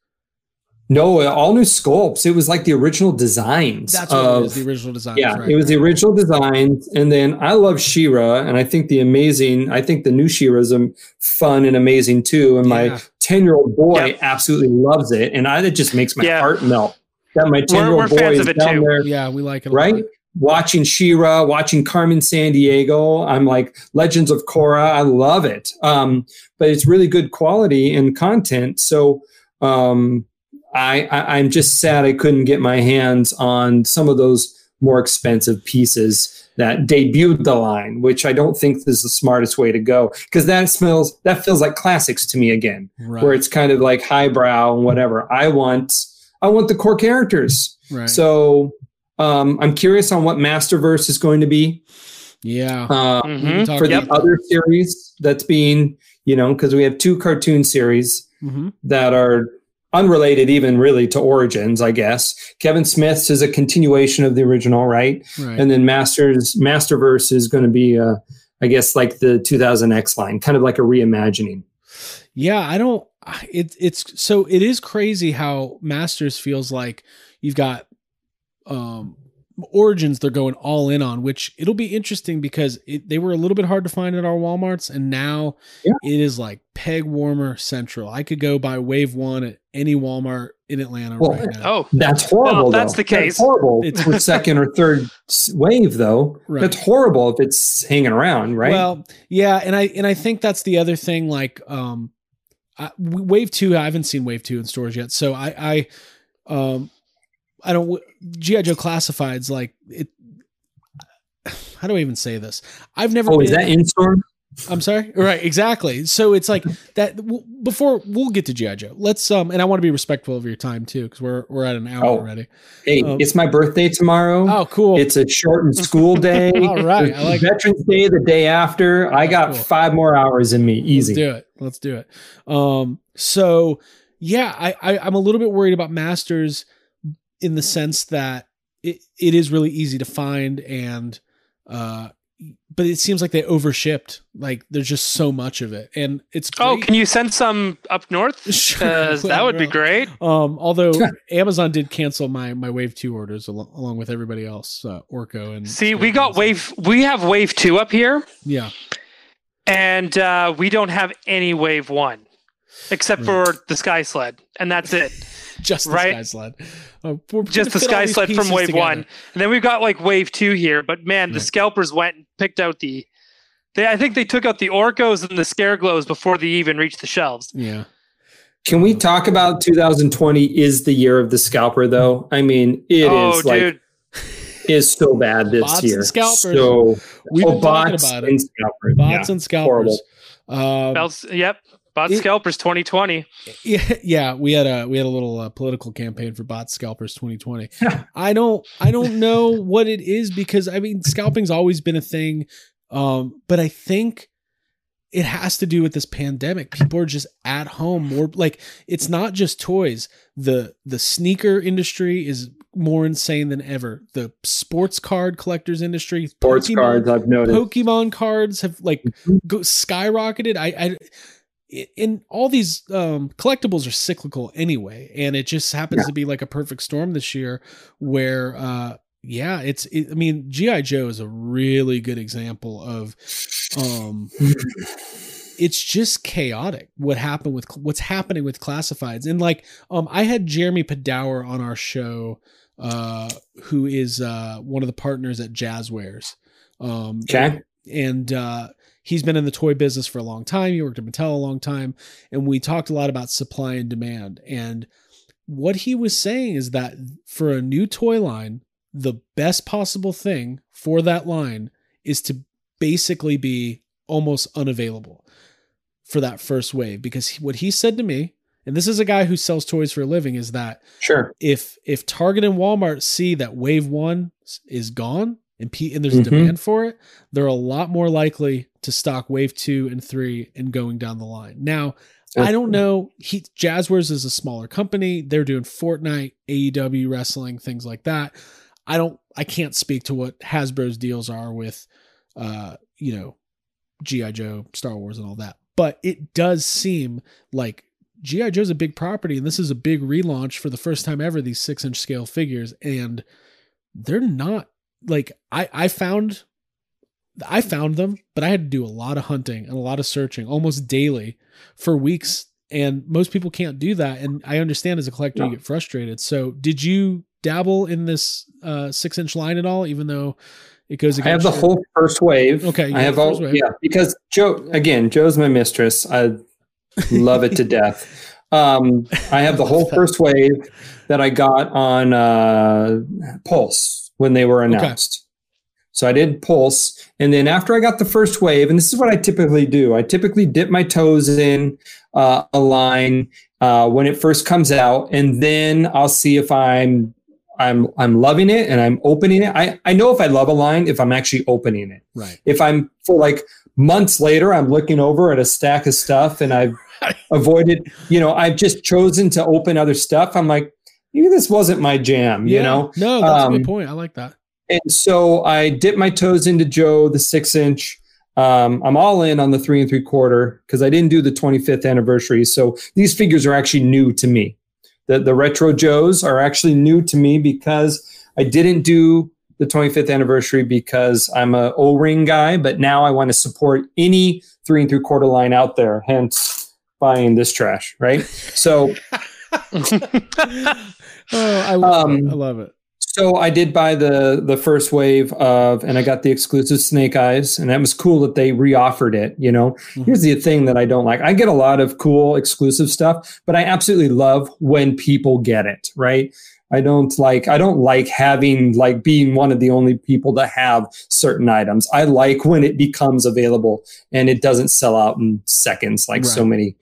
No, all new sculpts. It was like the original designs. That's what of, it is. The original design. Yeah, right. it was the original designs, and then I love She-Ra, and I think the amazing. I think the new She-Ra is um, fun and amazing too. And Yeah. my ten-year-old boy Yeah. absolutely loves it, and I, it just makes my Yeah. heart melt. That my ten-year-old boy fans is of it down too. there, Yeah, we like it. a right? lot. Watching She-Ra, watching Carmen Sandiego. I'm like Legends of Korra. I love it. Um, but it's really good quality and content. So um, I, I I'm just sad I couldn't get my hands on some of those more expensive pieces that debuted the line, which I don't think is the smartest way to go because that smells that feels like classics to me again, Right. where it's kind of like highbrow and whatever. I want I want the core characters. right. So um, I'm curious on what Masterverse is going to be yeah. uh, We Mhm. can talk for the about other series that's being, you know, because we have two cartoon series Mhm. that are unrelated even really to origins i guess kevin smith's is a continuation of the original right, Right. and then masters masterverse is going to be uh i guess like the 2000x line kind of like a reimagining Yeah, I don't. It, it's so it is crazy how Masters feels like you've got um Origins they're going all in on, which it'll be interesting because it, they were a little bit hard to find at our WalMarts, and now Yeah. it is like peg warmer central. I could go buy Wave One at any Walmart in Atlanta Well, right now. Oh, that's horrible Well, that's though. the case. horrible It's- for second or third wave though Right. that's horrible if it's hanging around right Well, yeah, and I and I think that's the other thing. Like, um, I, Wave Two, I haven't seen Wave Two in stores yet, so I, I, um, I don't. GI Joe Classifieds, like it. How do I even say this? I've never. oh been, is that in store I'm sorry. Right, exactly. So it's like that. w- Before we'll get to GI Joe, let's um, and I want to be respectful of your time too, because we're we're at an hour Oh. already. hey Um, it's my birthday tomorrow Oh, cool. It's a shortened school day. All right, I like. Veterans Day the day after. I got Cool. five more hours in me. Easy. Let's do it. Let's do it. Um, so yeah, I, I I'm a little bit worried about Masters in the sense that it, it is really easy to find and uh but it seems like they overshipped. Like there's just so much of it. And it's oh, can you send some up north? Sure, 'Cause that would be great. Um, although Amazon did cancel my my Wave Two orders along, along with everybody else, uh, Orco and See, we got wave. We have wave two up here, Yeah, and uh, we don't have any wave one, except Right. for the sky sled, and that's it. just the sky sled. Uh, Just the sky sled from wave together. one, and then we've got like wave two here. But man, the scalpers went and picked out the. They, I think they took out the orcos and the scareglows before they even reached the shelves. Yeah. Can we talk about 2020 is the year of the scalper though? I mean, it is oh, like dude, is so bad this Bots and year. scalpers. So We've oh, been talking about it. and scalpers. Bots Yeah. and scalpers. Um, Belts, yep, bot it- scalpers 2020. yeah, yeah, we had a we had a little uh, political campaign for bot scalpers 2020. I don't I don't know what it is because I mean scalping's always been a thing, um, but I think it has to do with this pandemic. People are just at home more. Like it's not just toys. the The sneaker industry is more insane than ever. The sports card collectors industry, Sports Pokemon- cards I've noticed. Pokemon cards have like Mhm. go, skyrocketed. I, I, in all these um, collectibles are cyclical anyway, and it just happens Yeah. to be like a perfect storm this year, where uh, yeah, it's. It, I mean, GI Joe is a really good example of. Um, it's just chaotic what happened with what's happening with classifieds and like um i had Jeremy Padawer on our show uh who is uh one of the partners at Jazwares um Okay. and uh he's been in the toy business for a long time he worked at mattel a long time and we talked a lot about supply and demand and what he was saying is that for a new toy line the best possible thing for that line is to basically be almost unavailable for that first wave because he, what he said to me, and this is a guy who sells toys for a living, is that Sure. if if Target and Walmart see that wave one is gone and P, and there's a Mhm. demand for it, they're a lot more likely to stock wave two and three and going down the line. Now, I don't know. He Jazwares is a smaller company. They're doing Fortnite, AEW wrestling, things like that. I don't. I can't speak to what Hasbro's deals are with, uh, you know, GI Joe, Star Wars, and all that. But it does seem like GI Joe's a big property, and this is a big relaunch for the first time ever. These six inch scale figures, and they're not like I. I found. I found them, but I had to do a lot of hunting and a lot of searching almost daily for weeks. And most people can't do that. And I understand as a collector, No. you get frustrated. So, did you dabble in this uh, six inch line at all, even though it goes I have the your- whole first wave. Okay, I have all wave. yeah because Joe again. Joe's my mistress. I love it to death. Um, I have the whole first wave that I got on uh, Pulse when they were announced. So I did Pulse, and then after I got the first wave, and this is what I typically do. I typically dip my toes in uh, a line uh, when it first comes out, and then I'll see if I'm I'm I'm loving it and I'm opening it. I, I know if I love a line if I'm actually opening it. right. If I'm for like months later, I'm looking over at a stack of stuff and I've avoided, you know, I've just chosen to open other stuff. I'm like, maybe this wasn't my jam, you know? No, that's a Um, good point. I like that. And so I dipped my toes into Joe, the six inch. Um, I'm all in on the three and three quarter because I didn't do the 25th anniversary. So these figures are actually new to me. The, the retro Joes are actually new to me because I didn't do the 25th anniversary because I'm a O-ring guy, but now I want to support any three and three quarter line out there. Hence buying this trash, right? So Oh, I love Um, it. I love it. So I did buy the the first wave of, and I got the exclusive Snake Eyes, and that was cool that they reoffered it. You know, Mhm. here's the thing that I don't like: I get a lot of cool exclusive stuff, but I absolutely love when people get it. Right? I don't like I don't like having like being one of the only people to have certain items. I like when it becomes available and it doesn't sell out in seconds like so many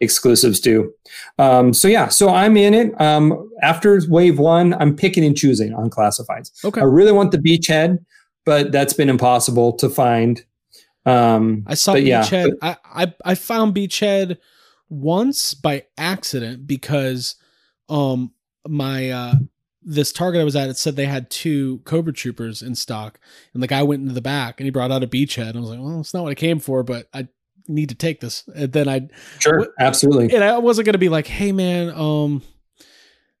exclusives do. Um, so yeah, so I'm in it. Um, after wave one, I'm picking and choosing on classifieds. Okay. I really want the beachhead, but that's been impossible to find. Um, I saw but yeah, Beachhead. I, I I found Beachhead once by accident because um my uh this target I was at it said they had two Cobra Troopers in stock, and the guy went into the back and he brought out a Beachhead. I was like, well, it's not what I came for, but I need to take this. And then I sure, absolutely. and I wasn't gonna be like, hey man, um,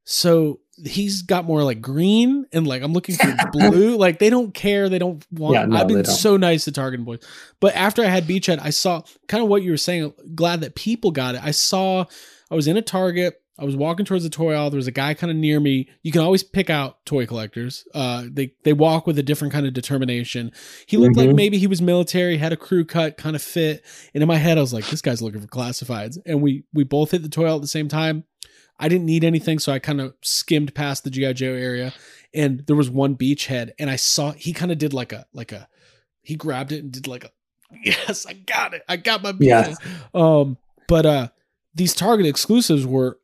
so he's got more like green and like I'm looking for blue. Like they don't care, they don't want. Yeah, no, I've been so nice to Target Boys, but after I had Beachhead, I saw kind of what you were saying. Glad that people got it. I saw I was in a Target. I was walking towards the toy aisle. There was a guy kind of near me. You can always pick out toy collectors. Uh, they they walk with a different kind of determination. He looked like Mhm. maybe he was military, had a crew cut, kind of fit. And in my head, I was like, this guy's looking for classifieds. And we we both hit the toy aisle at the same time. I didn't need anything, so I kind of skimmed past the GI Joe area, and there was one beachhead, and I saw he kind of did like a like a he grabbed it and did like a yes, I got it, I got my beachhead. Um, but uh, these Target exclusives were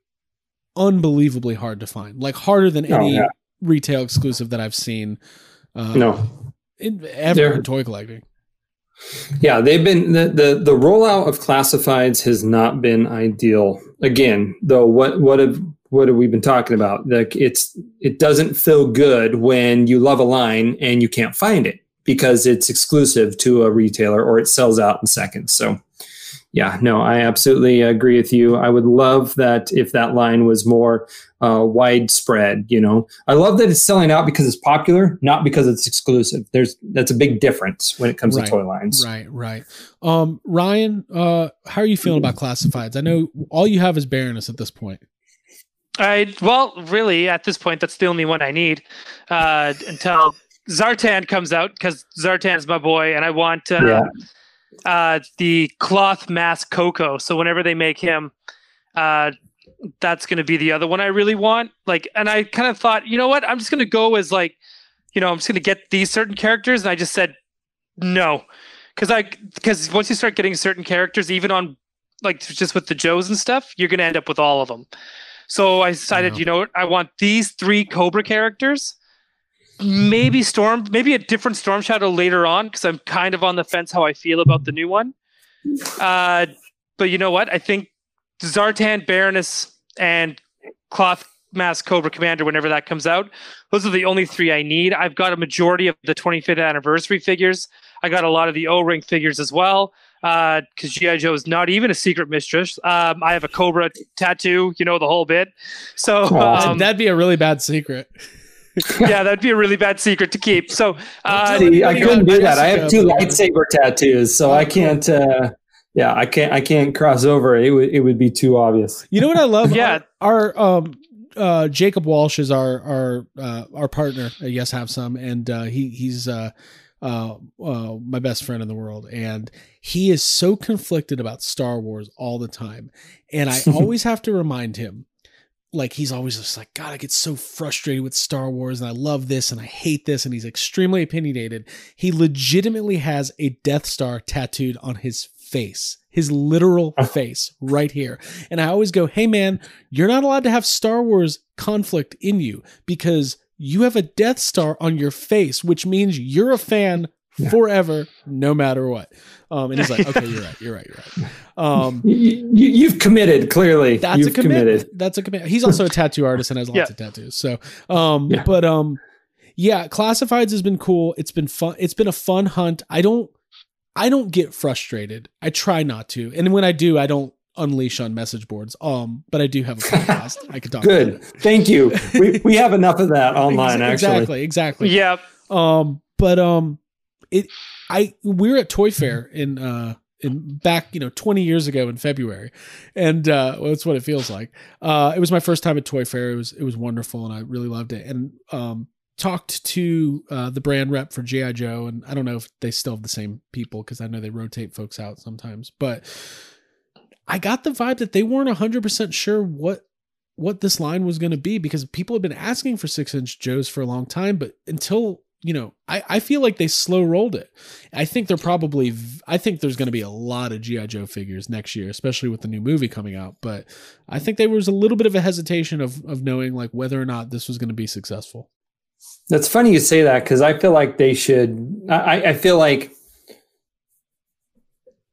unbelievably hard to find, like harder than Oh, any yeah. retail exclusive that I've seen. Uh, No, in, ever They're- in toy collecting. Yeah, they've been the, the the rollout of classifieds has not been ideal. Again, though, what what have what have we been talking about? Like it's it doesn't feel good when you love a line and you can't find it because it's exclusive to a retailer or it sells out in seconds. So yeah, no, I absolutely agree with you. I would love that if that line was more uh, widespread. You know, I love that it's selling out because it's popular, not because it's exclusive. There's that's a big difference when it comes Right, to toy lines. Right, right. Um, Ryan, uh, how are you feeling about classifieds? I know all you have is Baroness at this point. I well, really, at this point, that's the only one I need uh, until Zartan comes out because Zartan's my boy, and I want uh, Yeah. Uh, the cloth mask Coco. So whenever they make him, uh, that's going to be the other one I really want. Like, and I kind of thought, you know what? I'm just going to go as like, you know, I'm just going to get these certain characters, and I just said no, because I because once you start getting certain characters, even on like just with the Joes and stuff, you're going to end up with all of them. So I decided, Yeah. you know I want these three Cobra characters. Maybe Storm, maybe a different Storm Shadow later on, because I'm kind of on the fence how I feel about the new one. Uh, but you know what? I think Zartan, Baroness, and Cloth Mask Cobra Commander, whenever that comes out, those are the only three I need. I've got a majority of the 25th anniversary figures. I got a lot of the O-ring figures as well. Because GI Joe is not even a secret mistress. Um, I have a Cobra tattoo, you know the whole bit. So um, That'd be a really bad secret. yeah, that'd be a really bad secret to keep. So uh, See, I couldn't do that. I have two lightsaber tattoos, so I can't. Uh, yeah, I can't. I can't cross over. It would. It would be too obvious. You know what I love? Yeah. Our, our um uh Jacob Walsh is our our uh our partner at Yes Have Some and uh he he's uh uh, uh my best friend in the world and he is so conflicted about Star Wars all the time and I always have to remind him like he's always just like god I get so frustrated with Star Wars and I love this and I hate this and he's extremely opinionated. He legitimately has a Death Star tattooed on his face his literal face right here. And I always go hey man you're not allowed to have Star Wars conflict in you because you have a Death Star on your face which means you're a fan Yeah. forever no matter what um and he's like okay you're right you're right you're right um You, you, you've committed. Clearly, that's you've a commitment. That's a commitment. He's also a tattoo artist and has lots Yeah. of tattoos. So, um, Yeah. but um, yeah, classifieds has been cool. It's been fun. It's been a fun hunt. I don't, I don't get frustrated. I try not to, and when I do, I don't unleash on message boards. Um, but I do have a podcast. I could talk. Good. About it. Thank you. We we have enough of that online. Ex- Actually, Exactly. Exactly. Yep. Um, but um, it, I we were at Toy Fair in uh in back you know 20 years ago in February, and uh, well, that's what it feels like. Uh, it was my first time at Toy Fair. It was it was wonderful, and I really loved it. And um, talked to uh, the brand rep for GI Joe, and I don't know if they still have the same people because I know they rotate folks out sometimes, but. I got the vibe that they weren't 100% sure what what this line was going to be because people have been asking for six inch Joes for a long time, but until you know, I, I feel like they slow rolled it. I think they're probably, I think there's going to be a lot of G.I. Joe figures next year, especially with the new movie coming out. But I think there was a little bit of a hesitation of, of knowing like whether or not this was going to be successful. That's funny you say that because I feel like they should. I, I feel like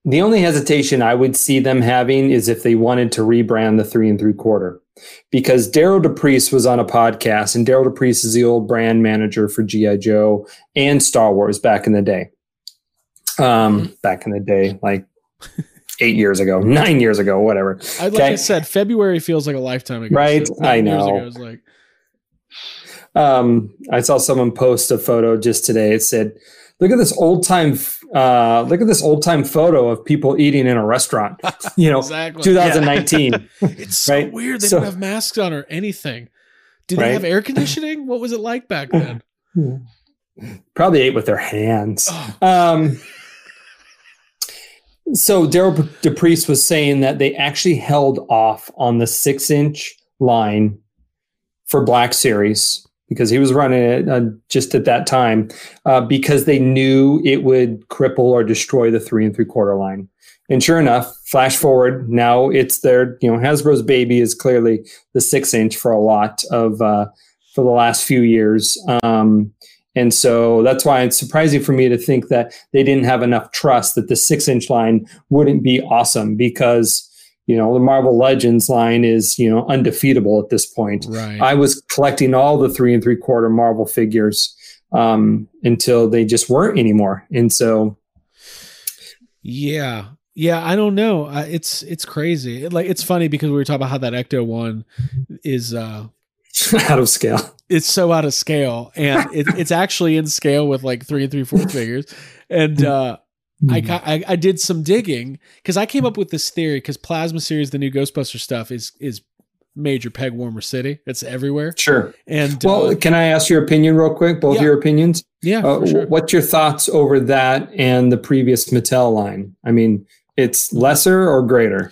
the only hesitation I would see them having is if they wanted to rebrand the three and three quarter. Because Derryl DePriest was on a podcast, and Derryl DePriest is the old brand manager for G.I. Joe and Star Wars back in the day. Um, back in the day, like eight years ago, nine years ago, whatever. I, like Okay. I said, February feels like a lifetime ago. Right, So I know. ago, it was like, Um, I saw someone post a photo just today. It said, "Look at this old time. Uh, look at this old time photo of people eating in a restaurant." You know, exactly. 2019. It's so right? weird. They So- don't have masks on or anything. Did they have air conditioning? What was it like back then? Probably ate with their hands. Oh, Um, so Derryl DePriest was saying that they actually held off on the six inch line for Black Series because he was running it uh, just at that time uh, because they knew it would cripple or destroy the three and three quarter line. And sure enough, flash forward, now it's their, you know, Hasbro's baby is clearly the six inch for a lot of, uh, for the last few years. Um, and so that's why it's surprising for me to think that they didn't have enough trust that the six inch line wouldn't be awesome because, you know, the Marvel Legends line is, you know, undefeatable at this point. right. I was collecting all the three and three quarter Marvel figures um, until they just weren't anymore. And so, Yeah. Yeah, I don't know. Uh, it's it's crazy. Like it's funny because we were talking about how that Ecto one is uh out of scale. it's so out of scale and it, it's actually in scale with like three and three fourth figures. And uh I. I I did some digging because I came up with this theory because Plasma series, the new Ghostbuster stuff, is is major peg warmer city. It's everywhere. Sure. And Well, uh, can I ask your opinion real quick? Both Yeah. your opinions? yeah, Uh, for sure. What's your thoughts over that and the previous Mattel line? I mean, it's lesser or greater?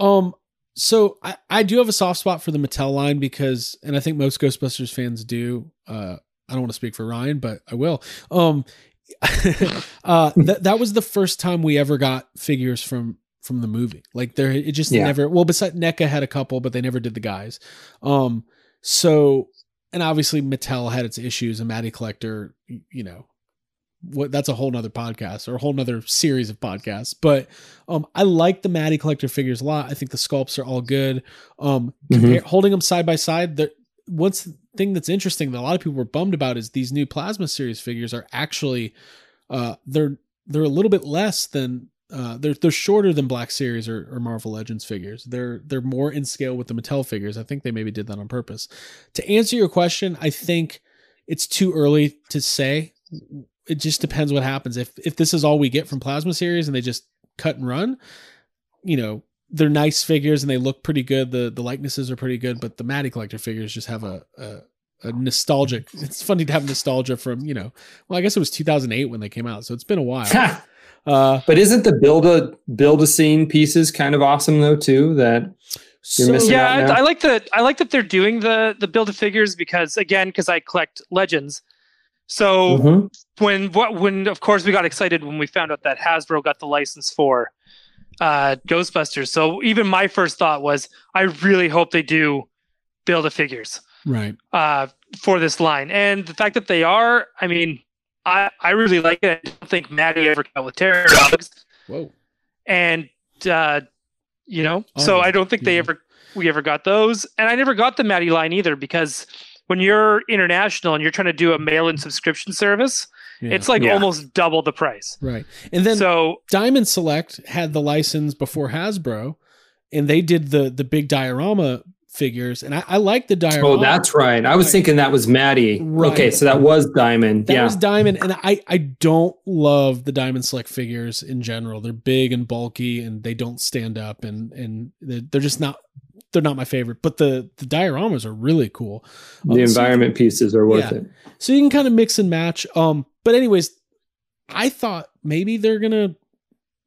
Um, so I, I do have a soft spot for the Mattel line because, and I think most Ghostbusters fans do. Uh, I don't want to speak for Ryan, but I will. Um, uh, that that was the first time we ever got figures from from the movie. Like there, it just Yeah. never. Well, besides NECA had a couple, but they never did the guys. Um, so and obviously Mattel had its issues, and Matty Collector, you know, what that's a whole nother podcast or a whole nother series of podcasts. But um, I like the Matty Collector figures a lot. I think the sculpts are all good. Um, compare, holding them side by side, the what's thing that's interesting that a lot of people were bummed about is these new Plasma series figures are actually uh, they're they're a little bit less than uh, they're they're shorter than Black Series or, or Marvel Legends figures. They're they're more in scale with the Mattel figures. I think they maybe did that on purpose. To answer your question, I think it's too early to say. It just depends what happens. If if this is all we get from Plasma Series and they just cut and run, you know, they're nice figures and they look pretty good. The the likenesses are pretty good, but the Matty Collector figures just have a, a a nostalgic. It's funny to have nostalgia from you know. Well, I guess it was 2008 when they came out, so it's been a while. Uh, but isn't the build a build a scene pieces kind of awesome though too? That You're so- yeah, out? I, I like the I like that they're doing the the build of figures because again, because I collect legends. So Mhm. when what when of course we got excited when we found out that Hasbro got the license for uh Ghostbusters. So even my first thought was I really hope they do build a figures right. uh for this line. And the fact that they are, I mean, I I really like it. I don't think Matty ever got with terror dogs Whoa. and uh you know so Oh, i don't think they ever we ever got those and i never got the Matty line either because when you're international and you're trying to do a mail-in subscription service Yeah. it's like Yeah. almost double the price right. And then so Diamond Select had the license before Hasbro, and they did the the big diorama figures, and I, I like the diorama. Oh, that's right. I was Right. thinking that was Matty. Right. Okay, so that was Diamond. That yeah. was Diamond, and I I don't love the Diamond Select figures in general. They're big and bulky, and they don't stand up, and and they're, they're just not they're not my favorite. But the the dioramas are really cool. Um, the so- environment pieces are worth Yeah. it. so you can kind of mix and match. Um, but anyways, I thought maybe they're gonna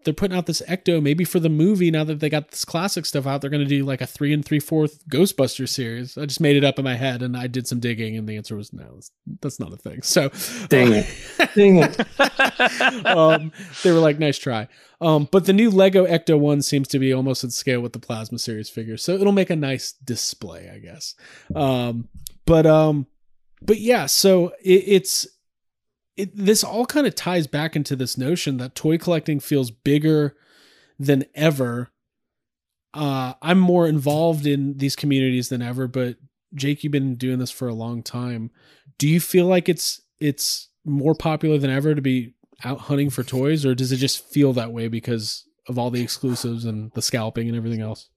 they're putting out this Ecto maybe for the movie. Now that they got this classic stuff out, they're gonna do like a three and three fourth Ghostbuster series. I just made it up in my head, and I did some digging, and the answer was no. that's- not a thing. So, Dang it. Dang it. um, they were like, nice try. Um, but the new Lego Ecto one seems to be almost at scale with the Plasma series figure, so it'll make a nice display, I guess. Um, but um, but yeah, so it, it's it, this all kind of ties back into this notion that toy collecting feels bigger than ever. Uh, I'm more involved in these communities than ever, but Jake, you've been doing this for a long time. Do you feel like it's it's more popular than ever to be out hunting for toys, or does it just feel that way because of all the exclusives and the scalping and everything else?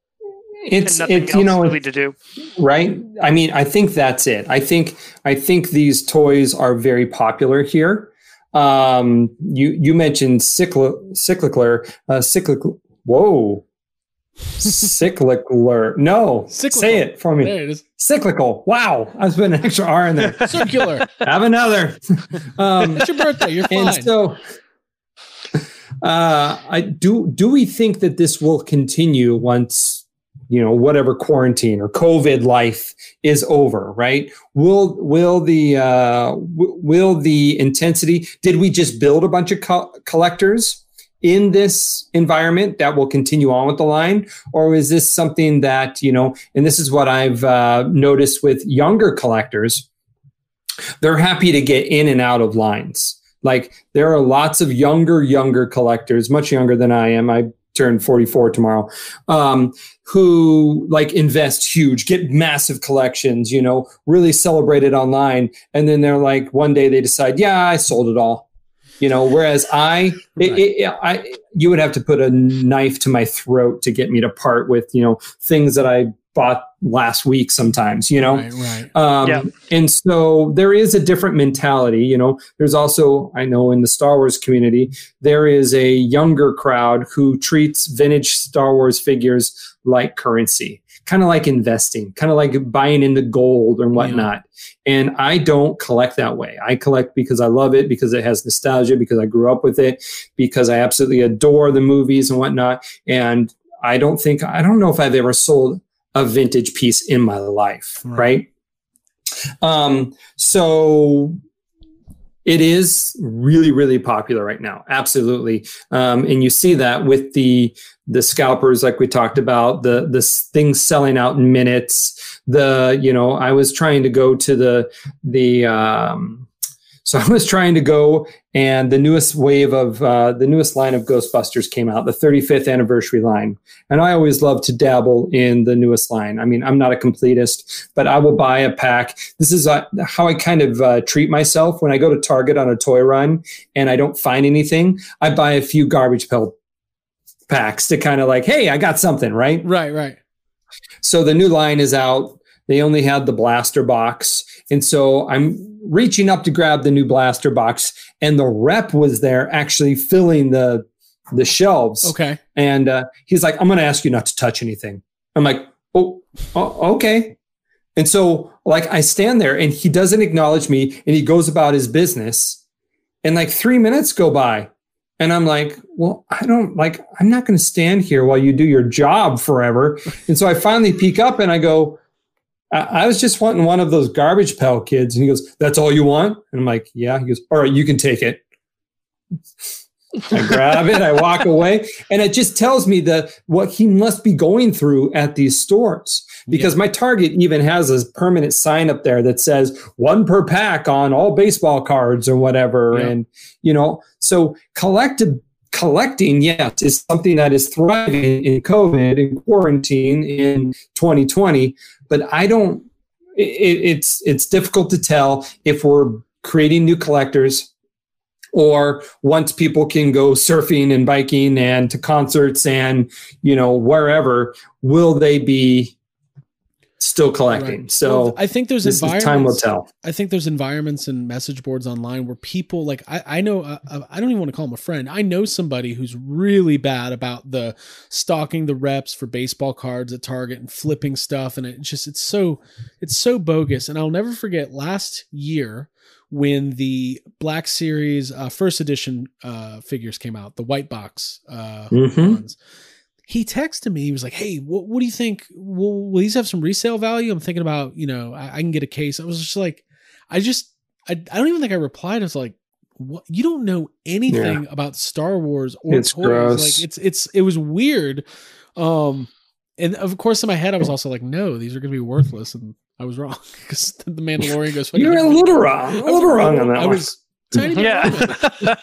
And It's nothing it's else you know really to do. Right? I mean i think that's it. I think i think these toys are very popular here. Um you you mentioned cycl cyclical uh cyclical whoa. Cyclical no Cyclical. say it for me. There it is. cyclical. Wow. I was putting an extra r in there. Circular. have another. Um it's your birthday. You're fine. and so uh i do do we think that this will continue once you know whatever quarantine or covid life is over right? Will will the uh w- will the intensity did we just build a bunch of co- collectors in this environment that will continue on with the line? Or is this something that you know and this is what i've uh, noticed with younger collectors they're happy to get in and out of lines. Like there are lots of younger younger collectors much younger than i am. I turn 44 tomorrow um, who like invest huge get massive collections you know really celebrate it online. And then they're like one day they decide yeah i sold it all. You know whereas i it, it, I you would have to put a knife to my throat to get me to part with you know things that i bought last week sometimes you know right, right. um, Yeah. And so there is a different mentality. You know, there's also, I know in the Star Wars community, there is a younger crowd who treats vintage Star Wars figures like currency, kind of like investing, kind of like buying into gold and whatnot. And I don't collect that way. I collect because I love it, because it has nostalgia, because I grew up with it, because I absolutely adore the movies and whatnot. And I don't think, I don't know if I've ever sold a vintage piece in my life, Right. right? Um, so it is really really popular right now absolutely um, and you see that with the the scalpers like we talked about the the things selling out in minutes the you know i was trying to go to the the um, so I was trying to go, and the newest wave of uh, the newest line of Ghostbusters came out, the 35th anniversary line. And I always love to dabble in the newest line. I mean, I'm not a completist, but I will buy a pack. This is uh, how I kind of uh, treat myself when I go to Target on a toy run and I don't find anything. I buy a few garbage pail packs to kind of like, hey, I got something, right? Right, right. So the new line is out. They only had the blaster box. And so I'm reaching up to grab the new blaster box, and the rep was there actually filling the the shelves. Okay. And uh, he's like, "I'm going to ask you not to touch anything." I'm like, "Oh, oh, okay." And so, like, I stand there, and he doesn't acknowledge me, and he goes about his business. And like three minutes go by, and I'm like, well, I don't like, I'm not going to stand here while you do your job forever. And so I finally peek up and I go, I, was just wanting one of those garbage pail kids. And he goes, That's all you want? And I'm like, Yeah. He goes, All right, you can take it. I grab it, I walk away, and it just tells me that what he must be going through at these stores. Because yeah. my Target even has a permanent sign up there that says one per pack on all baseball cards or whatever. Yeah. And, you know, so collective collecting, yes, is something that is thriving in COVID and quarantine in 2020 but I don't. It, it's it's difficult to tell if we're creating new collectors or once people can go surfing and biking and to concerts and you know wherever will they be still collecting. Right. So well, I think there's environments. Time will tell. I think there's environments and message boards online where people like I, I know uh, uh, I don't even want to call him a friend. I know somebody who's really bad about the stalking the reps for baseball cards at Target and flipping stuff, and it just it's so it's so bogus. And I'll never forget last year when the Black Series uh, first edition uh, figures came out, the white box uh, mm-hmm. ones he texted me. He was like, "Hey, what, what do you think? Will, will, these have some resale value?" I'm thinking about, you know, I, I can get a case. I was just like, I just, I, I don't even think I replied. I was like, "What? You don't know anything yeah. about Star Wars or it's toys? Gross. Like, it's it's it was weird." Um, and of course, in my head, I was also like, "No, these are going to be worthless," and I was wrong because the Mandalorian goes. You're a little wrong. A little wrong on that. I one. was tiny bit. Yeah.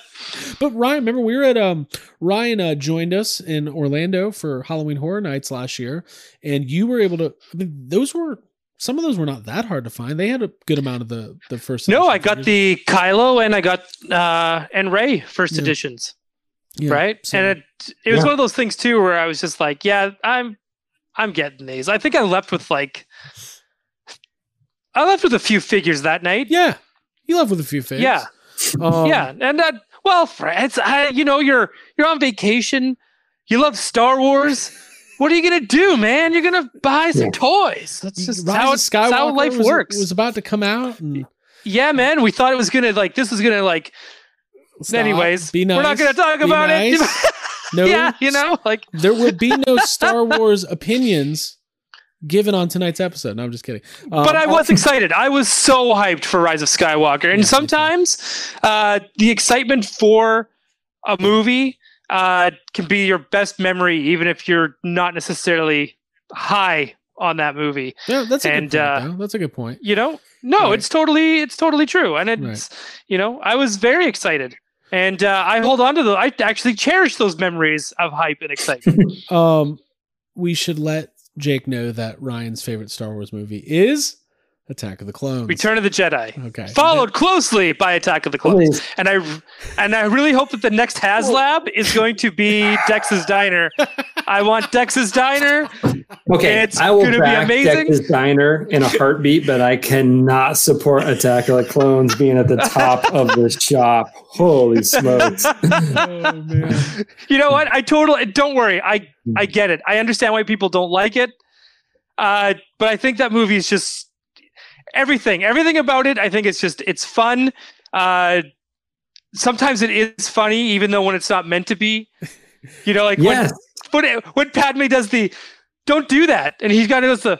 but Ryan, remember we were at um Ryan uh, joined us in Orlando for Halloween Horror Nights last year, and you were able to. I mean, those were some of those were not that hard to find. They had a good amount of the the first. No, I got the Kylo and I got uh and Rey first yeah. editions. Yeah, right, so, and it it was yeah. one of those things too where I was just like, yeah, I'm I'm getting these. I think I left with like I left with a few figures that night. Yeah, you left with a few figures. Yeah, um, yeah, and that well, friends, I, you know, you're you're on vacation. You love Star Wars. What are you gonna do, man? You're gonna buy some yeah. toys. That's just how, it, Skywalker how life was, works. Was about to come out. And... Yeah, man. We thought it was gonna like this was gonna like. Stop, anyways, nice. we're not gonna talk be about nice. it. no, yeah, you know, like there will be no Star Wars opinions given on tonight's episode. No, I'm just kidding. Um, but I was excited. I was so hyped for Rise of Skywalker. And yeah, sometimes uh, the excitement for a movie uh, can be your best memory, even if you're not necessarily high on that movie. Yeah, that's a and, good point. Uh, that's a good point. You know, no, right. it's totally, it's totally true. And it's, right. you know, I was very excited. And uh, I hold on to those. I actually cherish those memories of hype and excitement. um, we should let Jake know that Ryan's favorite Star Wars movie is Attack of the Clones. Return of the Jedi. Okay. Followed closely by Attack of the Clones. And I and I really hope that the next HasLab is going to be Dex's Diner. I want Dex's Diner. Okay. It's I will gonna back be amazing. Dex's Diner in a heartbeat, but I cannot support Attack of the Clones being at the top of the shop. Holy smokes. oh, you know what? I totally don't worry. I I get it. I understand why people don't like it. Uh, but I think that movie is just everything, everything about it. I think it's just it's fun. Uh, sometimes it is funny, even though when it's not meant to be. You know, like yes. when when when Padme does the "Don't do that," and he's got to does the.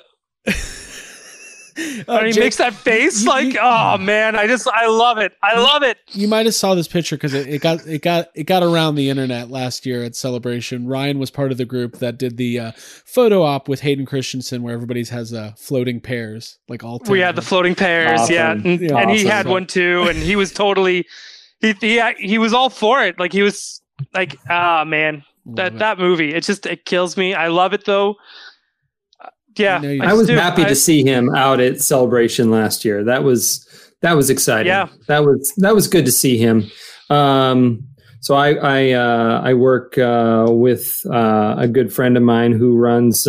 Uh, and he Jake, makes that face you, like, you, oh man, I just I love it. I love it. You might have saw this picture because it, it, got it got it got around the internet last year at Celebration. Ryan was part of the group that did the uh, photo op with Hayden Christensen, where everybody's has uh, floating pears, like all. We had the floating pears, awesome. yeah, and, yeah, and awesome. he had one too, and he was totally he he he was all for it. Like he was like, ah oh, man, that that movie. It just it kills me. I love it though. Uh, yeah, I, I was do. happy I, to see him out at Celebration last year. That was that was exciting. Yeah, that was that was good to see him. Um, so I I, uh, I work uh, with uh, a good friend of mine who runs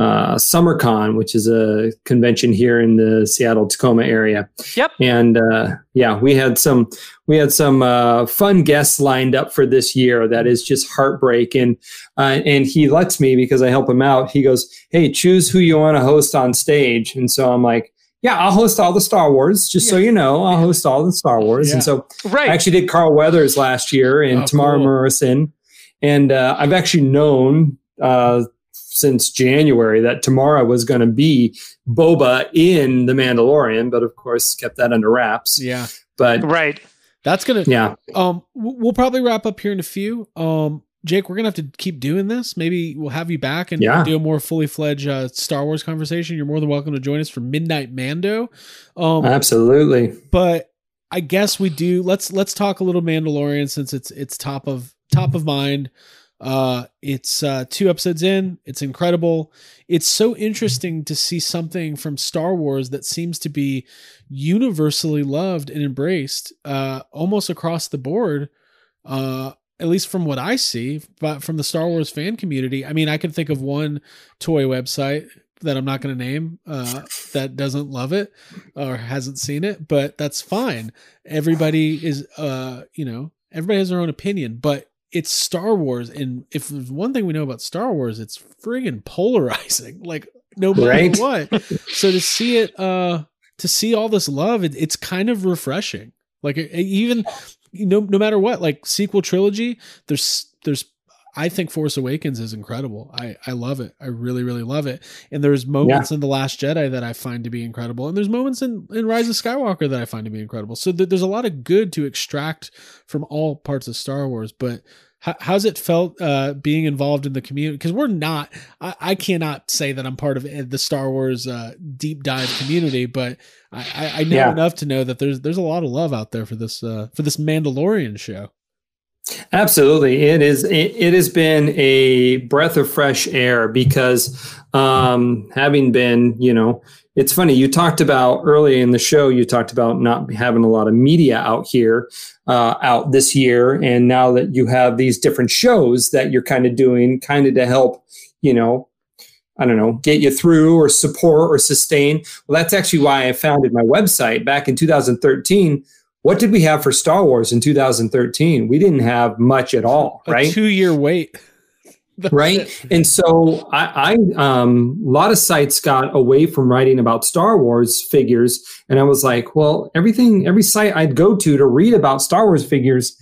uh, SummerCon, which is a convention here in the Seattle Tacoma area. Yep. And uh, yeah, we had some we had some uh, fun guests lined up for this year. That is just heartbreak. And uh, and he lets me because I help him out. He goes, "Hey, choose who you want to host on stage." And so I'm like. Yeah, I'll host all the Star Wars. Just yeah. so you know, I'll host all the Star Wars. Yeah. And so right. I actually did Carl Weathers last year and oh, Temuera cool. Morrison. And uh, I've actually known uh, since January that Temuera was going to be Boba in The Mandalorian, but of course kept that under wraps. Yeah. But right. That's gonna yeah. Um, we'll probably wrap up here in a few. Um, Jake, we're gonna have to keep doing this. Maybe we'll have you back and yeah. do a more fully fledged uh, Star Wars conversation. You're more than welcome to join us for Midnight Mando. Um, absolutely. But I guess we do. Let's let's talk a little Mandalorian since it's it's top of top of mind. Uh, it's uh, two episodes in. It's incredible. It's so interesting to see something from Star Wars that seems to be universally loved and embraced uh, almost across the board. Uh, at least from what I see, but from the Star Wars fan community. I mean, I can think of one toy website that I'm not going to name uh, that doesn't love it or hasn't seen it, but that's fine. Everybody is, uh, you know, everybody has their own opinion, but it's Star Wars, and if there's one thing we know about Star Wars, it's friggin' polarizing. Like no matter right? what. so to see it, uh, to see all this love, it, it's kind of refreshing. Like even no no matter what, like sequel trilogy, there's there's I think Force Awakens is incredible. I I love it. I really really love it. And there's moments yeah. in the Last Jedi that I find to be incredible, and there's moments in in Rise of Skywalker that I find to be incredible. So th- there's a lot of good to extract from all parts of Star Wars. But how, how's it felt uh, being involved in the community? Because we're not. I, I, cannot say that I'm part of the Star Wars uh, deep dive community, but I, I know yeah. enough to know that there's there's a lot of love out there for this uh, for this Mandalorian show. Absolutely, it is. It, it, has been a breath of fresh air because um, having been, you know, it's funny. You talked about early in the show. You talked about not having a lot of media out here, uh, out this year, and now that you have these different shows that you're kind of doing, kind of to help, you know, I don't know, get you through or support or sustain. Well, that's actually why I founded my website back in 2013 what did we have for Star Wars in 2013? We didn't have much at all, right? A two year wait. right. And so I, I um, a lot of sites got away from writing about Star Wars figures. And I was like, well, everything, every site I'd go to to read about Star Wars figures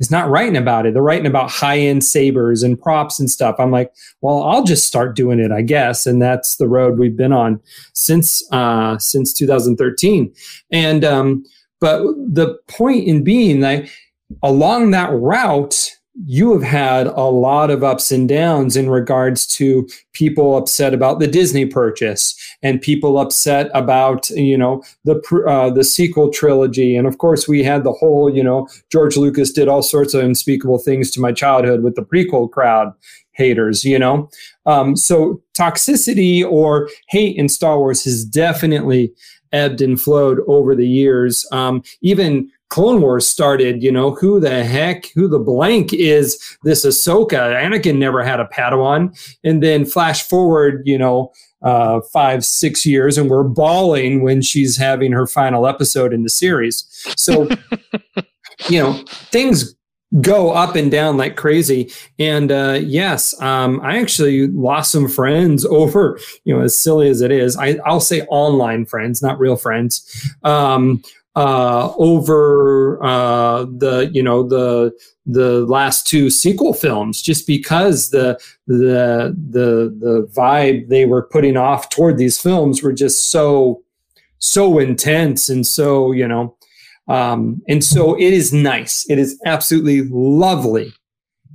is not writing about it. They're writing about high end sabers and props and stuff. I'm like, well, I'll just start doing it, I guess. And that's the road we've been on since, uh, since 2013. And, um, but the point in being that along that route, you have had a lot of ups and downs in regards to people upset about the Disney purchase and people upset about you know the uh, the sequel trilogy. And of course we had the whole you know George Lucas did all sorts of unspeakable things to my childhood with the prequel crowd haters you know? Um, so toxicity or hate in Star Wars has definitely ebbed and flowed over the years. Um, even Clone Wars started, you know, who the heck, who the blank is this Ahsoka? Anakin never had a Padawan. And then flash forward, you know, uh, five, six years, and we're bawling when she's having her final episode in the series. So, you know, things go up and down like crazy. And uh, yes, um, I actually lost some friends over, you know, as silly as it is, I, I'll say online friends, not real friends, um, uh, over uh, the you know the the last two sequel films, just because the the the the vibe they were putting off toward these films were just so so intense and so you know um, and so it is nice. It is absolutely lovely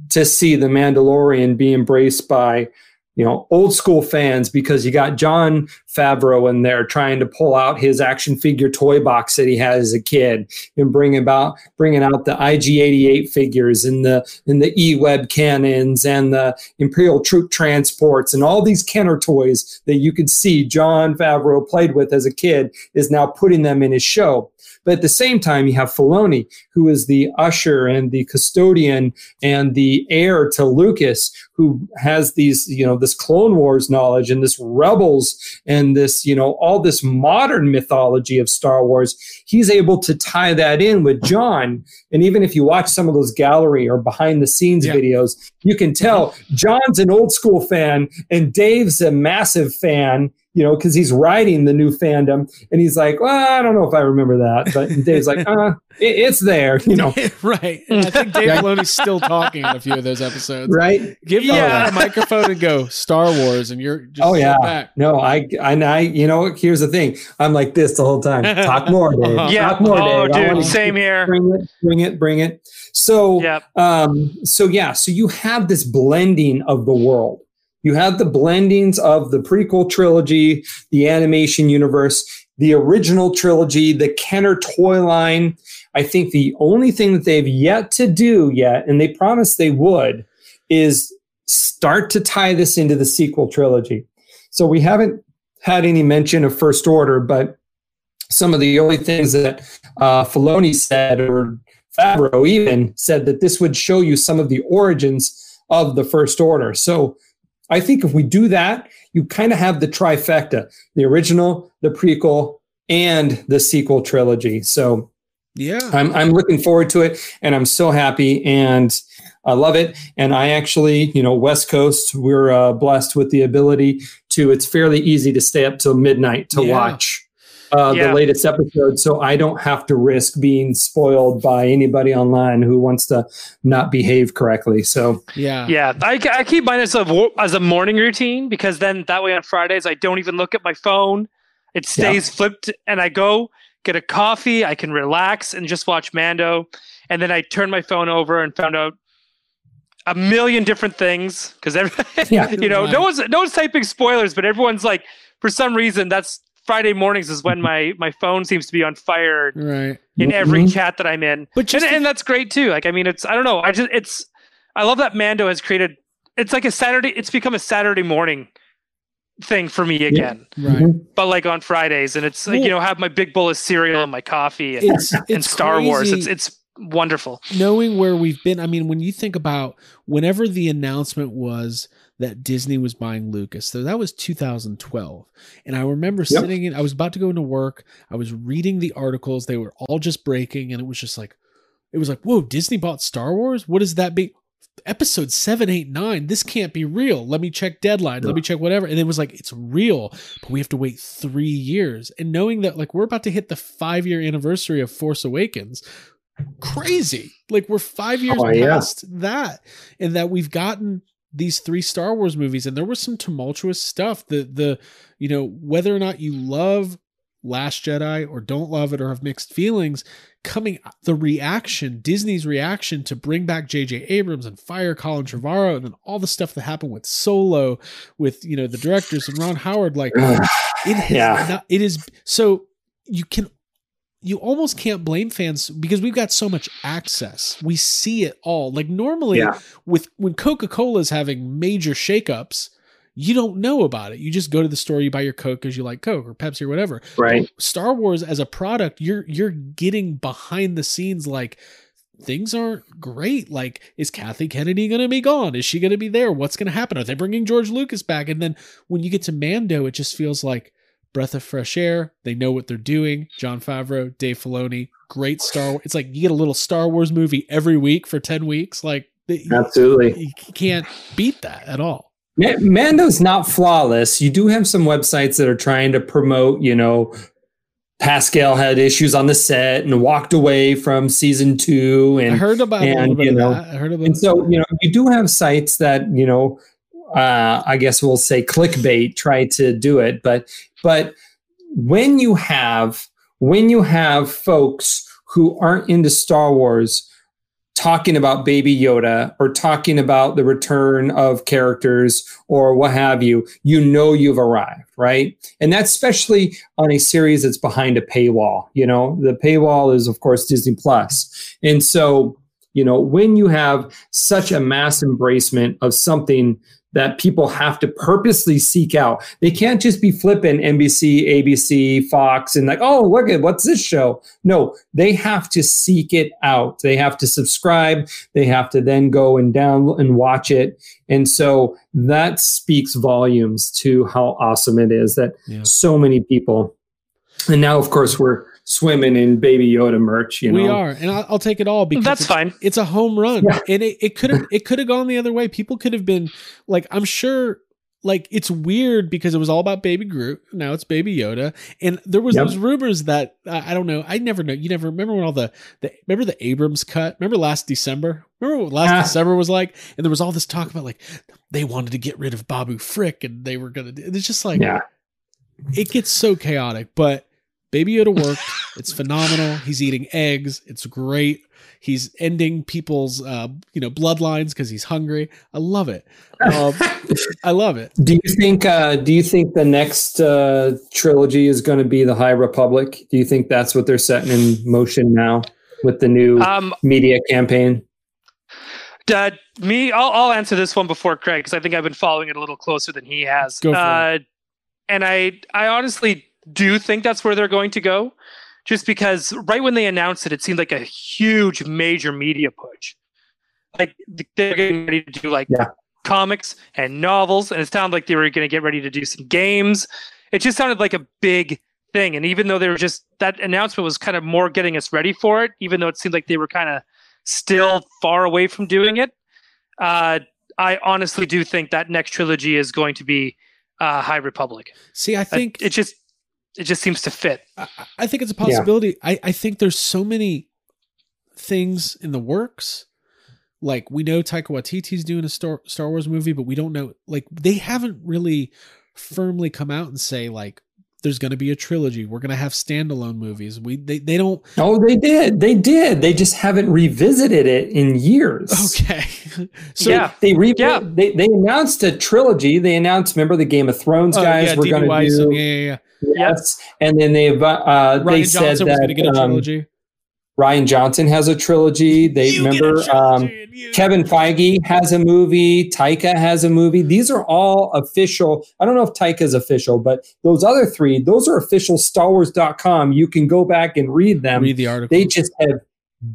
to see the Mandalorian be embraced by you know, old school fans because you got Jon Favreau in there trying to pull out his action figure toy box that he had as a kid and bring about bringing out the IG88 figures and the and the E-web cannons and the Imperial troop transports and all these Kenner toys that you could see Jon Favreau played with as a kid is now putting them in his show. But at the same time, you have Filoni, who is the usher and the custodian and the heir to Lucas, who has these, you know, this Clone Wars knowledge and this Rebels and this, you know, all this modern mythology of Star Wars. He's able to tie that in with Jon. And even if you watch some of those gallery or behind the scenes yeah. videos, you can tell mm-hmm. Jon's an old school fan and Dave's a massive fan you know, because he's writing the new fandom, and he's like, "Well, I don't know if I remember that," but Dave's like, "Uh, it, it's there," you know. right. And I think Dave Filoni's still talking in a few of those episodes. Right. Give yeah. a microphone and go Star Wars, and you're just oh yeah. Back. No, I and I, you know, here's the thing. I'm like this the whole time. Talk more, Dave. yeah. Talk more, oh, Dave. dude, same here. Bring it, bring it, bring it. So, yep. um, so yeah, so you have this blending of the world you have the blendings of the prequel trilogy, the animation universe, the original trilogy, the Kenner toy line. I think the only thing that they've yet to do yet, and they promised they would, is start to tie this into the sequel trilogy. So we haven't had any mention of First Order, but some of the only things that uh, Filoni said, or Favreau even said, that this would show you some of the origins of the First Order. So I think if we do that, you kind of have the trifecta the original, the prequel, and the sequel trilogy. So, yeah, I'm, I'm looking forward to it and I'm so happy and I love it. And I actually, you know, West Coast, we're uh, blessed with the ability to, it's fairly easy to stay up till midnight to yeah. watch uh, yeah. the latest episode, so I don't have to risk being spoiled by anybody online who wants to not behave correctly. So yeah, yeah, I, I keep mine as a as a morning routine because then that way on Fridays I don't even look at my phone. It stays yeah. flipped, and I go get a coffee. I can relax and just watch Mando, and then I turn my phone over and found out a million different things because yeah, you know no one's no one's typing spoilers, but everyone's like for some reason that's Friday mornings is when my my phone seems to be on fire right in every mm-hmm. chat that I'm in. But and, and that's great too. Like I mean, it's I don't know. I just it's I love that Mando has created. It's like a Saturday. It's become a Saturday morning thing for me again. Yeah, right. Mm-hmm. But like on Fridays, and it's like you know have my big bowl of cereal and my coffee and, it's, it's and Star crazy. Wars. It's it's wonderful knowing where we've been. I mean, when you think about whenever the announcement was that Disney was buying Lucas. So that was 2012. And I remember yep. sitting in, I was about to go into work. I was reading the articles. They were all just breaking. And it was just like, it was like, whoa, Disney bought Star Wars? What does that be? Episode seven, eight, nine. This can't be real. Let me check deadline. Let me check whatever. And it was like, it's real, but we have to wait three years. And knowing that, like, we're about to hit the five year anniversary of Force Awakens, crazy. Like, we're five years oh, past yeah. that, and that we've gotten these three Star Wars movies, and there was some tumultuous stuff. The the you know whether or not you love Last Jedi or don't love it or have mixed feelings, coming the reaction, Disney's reaction to bring back J.J. Abrams and fire Colin Trevorrow, and then all the stuff that happened with Solo, with you know the directors and Ron Howard, like it has yeah. not, it is so you can you almost can't blame fans because we've got so much access. We see it all. Like normally yeah. with when Coca-Cola is having major shakeups, you don't know about it. You just go to the store, you buy your Coke because you like Coke or Pepsi or whatever. Right. But Star Wars as a product, you're you're getting behind the scenes like things aren't great. Like, is Kathy Kennedy going to be gone? Is she going to be there? What's going to happen? Are they bringing George Lucas back? And then when you get to Mando, it just feels like breath of fresh air. They know what they're doing. Jon Favreau, Dave Filoni, great Star. Wars. It's like you get a little Star Wars movie every week for ten weeks. Like absolutely, you, you can't beat that at all. Mando's not flawless. You do have some websites that are trying to promote, you know, Pascal had issues on the set and walked away from season two. And I heard about a little and, bit you of know, that. I heard about and so you know you do have sites that you know uh, I guess we'll say clickbait try to do it, but but when you have when you have folks who aren't into Star Wars talking about Baby Yoda or talking about the return of characters or what have you, you know you've arrived, right? And that's especially on a series that's behind a paywall. You know, the paywall is of course Disney Plus, and so you know when you have such a mass embracement of something that people have to purposely seek out. They can't just be flipping NBC, ABC, Fox, and like, oh, look at what's this show? No, they have to seek it out. They have to subscribe. They have to then go and down and watch it. And so that speaks volumes to how awesome it is that Yeah. so many people. And now, of course, we're swimming in Baby Yoda merch. You know, we are, and I'll, I'll take it all because That's it's, fine. It's a home run, Yeah. and it it could have it could have gone the other way. People could have been like, I'm sure. Like it's weird because it was all about Baby Groot. Now it's Baby Yoda, and there was Yep. those rumors that uh, I don't know. I never know. You never remember when all the, the remember the Abrams cut. Remember last December. Remember what last Ah. December was like, and there was all this talk about like they wanted to get rid of Babu Frick, and they were gonna. It's just like yeah. it gets so chaotic, but Baby Yoda worked. it's phenomenal. He's eating eggs. It's great. He's ending people's, uh, you know, bloodlines because he's hungry. I love it. Um, I love it. Do you think? Uh, do you think the next uh, trilogy is going to be the High Republic? Do you think that's what they're setting in motion now with the new Um, media campaign? Uh, me, I'll, I'll answer this one before Craig because I think I've been following it a little closer than he has. Go for uh, And I, I honestly do you think that's where they're going to go, just because right when they announced it, it seemed like a huge, major media push. Like they're getting ready to do like Yeah. comics and novels, and it sounded like they were going to get ready to do some games. It just sounded like a big thing, and even though they were just that announcement was kind of more getting us ready for it, even though it seemed like they were kind of still far away from doing it. Uh, I honestly do think that next trilogy is going to be uh, High Republic. See, I I think it just it just seems to fit. I, I think it's a possibility. I, I think there's so many things in the works. Like we know Taika Waititi's doing a Star, Star Wars movie, but we don't know. Like they haven't really firmly come out and say like there's going to be a trilogy. We're going to have standalone movies. We they they don't. Oh, they did. They did. They just haven't revisited it in years. Okay, so Yeah. They re- Yeah. they they announced a trilogy. They announced, remember the Game of Thrones oh, guys yeah, were going to do yeah, yeah, yeah. yes, and then they've uh, Ryan they said Johnson was that going to get a um, trilogy. Rian Johnson has a trilogy. They You get a remember trilogy um, you- Kevin Feige has a movie. Taika has a movie. These are all official. I don't know if Taika is official, but those other three, those are official Star StarWars.com. You can go back and read them. read the article. They just have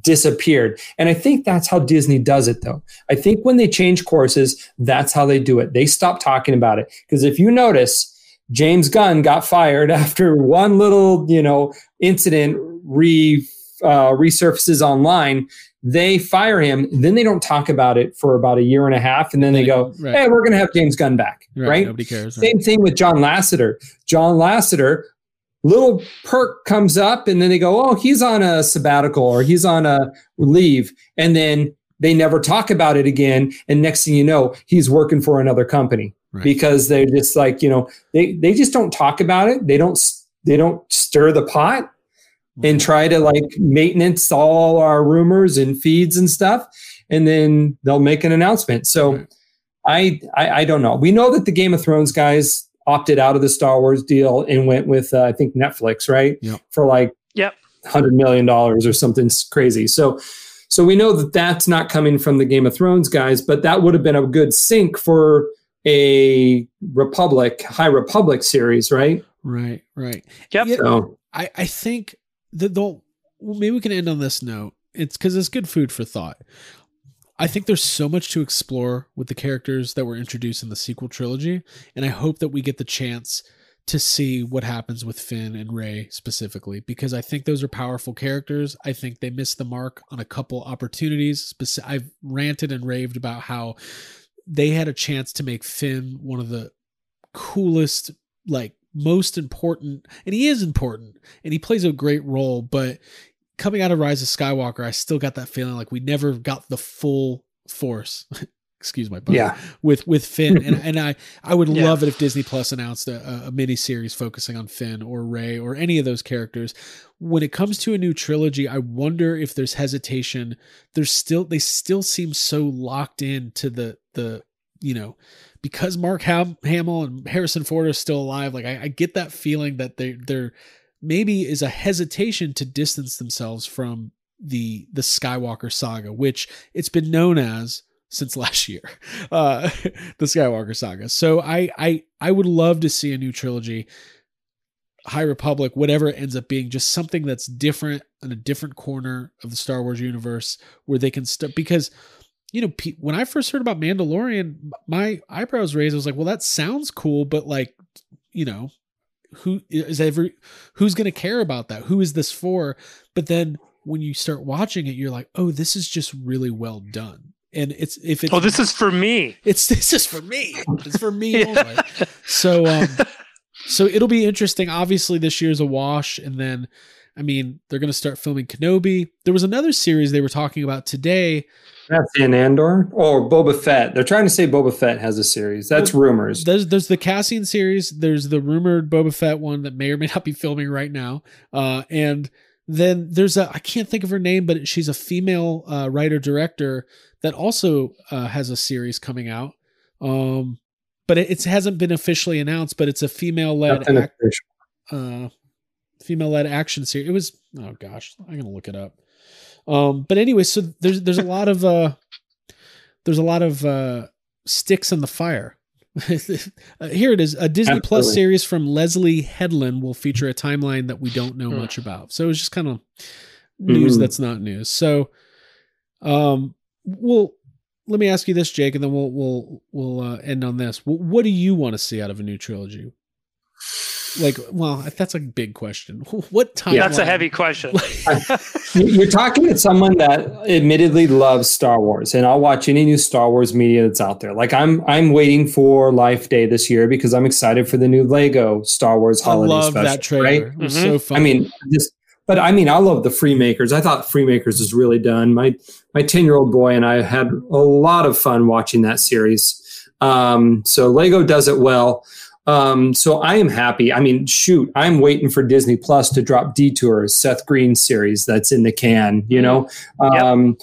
disappeared. And I think that's how Disney does it, though. I think when they change courses, that's how they do it. They stop talking about it. Because if you notice, James Gunn got fired after one little, you know, incident re uh, resurfaces online. They fire him, then they don't talk about it for about a year and a half, and then they go, Right. "Hey, we're going to have James Gunn back." Right? Nobody cares. right? Same thing with John Lasseter. John Lasseter, little perk comes up, and then they go, "Oh, he's on a sabbatical or he's on a leave," and then they never talk about it again. And next thing you know, he's working for another company Right. because they're just like you know they they just don't talk about it. They don't they don't stir the pot and try to like maintenance all our rumors and feeds and stuff, and then they'll make an announcement. So. Right. I, I I don't know. We know that the Game of Thrones guys opted out of the Star Wars deal and went with uh, I think Netflix, right? Yep. For like Yep. hundred million dollars or something crazy. So so we know that that's not coming from the Game of Thrones guys, but that would have been a good sink for a Republic High Republic series, right? Right, right. Yep. Yeah, So I, I think that they'll maybe we can end on this note. It's because it's good food for thought. I think there's so much to explore with the characters that were introduced in the sequel trilogy, and I hope that we get the chance to see what happens with Finn and Rey specifically because I think those are powerful characters. I think they missed the mark on a couple opportunities. I've ranted and raved about how they had a chance to make Finn one of the coolest like most important, and he is important, and he plays a great role. But coming out of Rise of Skywalker, I still got that feeling like we never got the full force. excuse my pun. Yeah. With with Finn, and and I I would Yeah. love it if Disney Plus announced a, a mini series focusing on Finn or Rey or any of those characters. When it comes to a new trilogy, I wonder if there's hesitation. There's still they still seem so locked in to the the you know because Mark Ham- Hamill and Harrison Ford are still alive. Like I, I get that feeling that they they're maybe is a hesitation to distance themselves from the the Skywalker saga, which it's been known as since last year, uh, the Skywalker saga. So I I I would love to see a new trilogy, High Republic, whatever it ends up being, just something that's different in a different corner of the Star Wars universe where they can start because. You know, when I first heard about Mandalorian, my eyebrows raised. I was like, "Well, that sounds cool, but like, you know, who is every who's going to care about that? Who is this for?" But then when you start watching it, you're like, "Oh, this is just really well done." And it's if it's Oh, this is for me. it's this is for me. It's for me only. So um so it'll be interesting. Obviously this year's a wash and then I mean, they're going to start filming Kenobi. There was another series they were talking about today. That's in Andor or Boba Fett. They're trying to say Boba Fett has a series. That's rumors. There's there's the Cassian series, there's the rumored Boba Fett one that may or may not be filming right now. Uh and then there's a I can't think of her name, but she's a female uh, writer director that also uh, has a series coming out. Um, but it, it hasn't been officially announced. But it's a female led uh female led action series. It was oh gosh, I'm gonna look it up. Um, but anyway, so there's there's a lot of uh there's a lot of uh sticks in the fire. Uh, here it is. A Disney Plus series from Leslie Headland will feature a timeline that we don't know much about. So it's just kind of news Mhm. that's not news. So um well let me ask you this, Jake, and then we'll we'll we'll uh, end on this. Wh- What do you want to see out of a new trilogy? Like, well, that's a big question. What time? That's a heavy question. You- You're talking to someone that admittedly loves Star Wars, and I'll watch any new Star Wars media that's out there. Like I'm, I'm waiting for Life Day this year because I'm excited for the new Lego Star Wars holiday I holiday love special. that trailer. Right? It was Mhm. so fun. I mean, this, but I mean, I love the Freemakers. I thought Freemakers is really done. My my ten year old boy and I had a lot of fun watching that series. Um, so Lego does it well. Um, so I am happy. I mean, shoot, I'm waiting for Disney Plus to drop Detours, Seth Green series that's in the can. You know, Yep. um,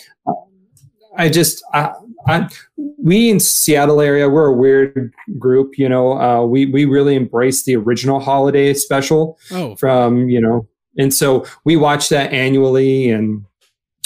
I just I, I, we in Seattle area, we're a weird group. You know, uh, we we really embrace the original holiday special oh, from you know and so we watch that annually and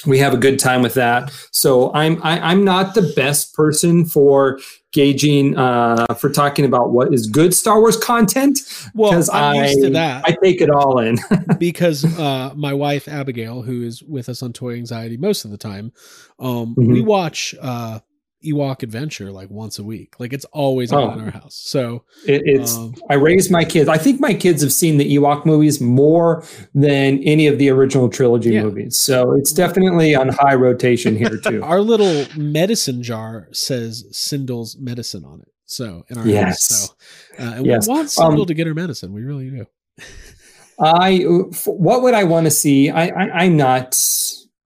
we have a good time with that. So i'm I, i'm not the best person for gauging uh for talking about what is good star wars content well, because I'm I, used to that. I take it all in. Because uh, my wife Abigail, who is with us on Toy Anxiety most of the time, um, we Mhm. watch uh, Ewok Adventure like once a week. Like it's always on Oh. in our house. So it, it's um, i raised my kids i think my kids have seen the ewok movies more than any of the original trilogy Yeah. movies so it's definitely on high rotation here too our little medicine jar says Cindel's medicine on it. So in our Yes. house. So uh, and Yes. we want Sindel Um, to get her medicine. We really do. I what would I want to see? I, I I'm not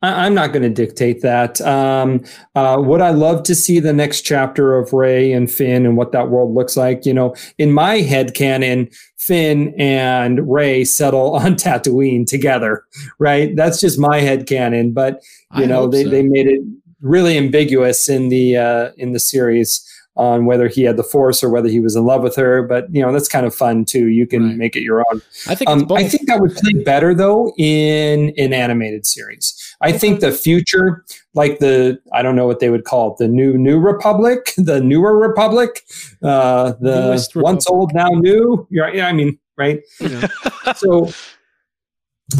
I, I'm not going to dictate that. Um, uh, would I love to see the next chapter of Rey and Finn and what that world looks like? You know, in my head canon, Finn and Rey settle on Tatooine together, right? That's just my head canon. But you I know, they, so. they made it really ambiguous in the uh, in the series on whether he had the force or whether he was in love with her. But you know, that's kind of fun too. You can Right. make it your own. I think Um. I think that would play better though in an animated series. I think the future, like the I don't know what they would call it, the new New Republic, the newer Republic, uh, the Newest once old now new. Yeah, yeah, I mean, right? know, so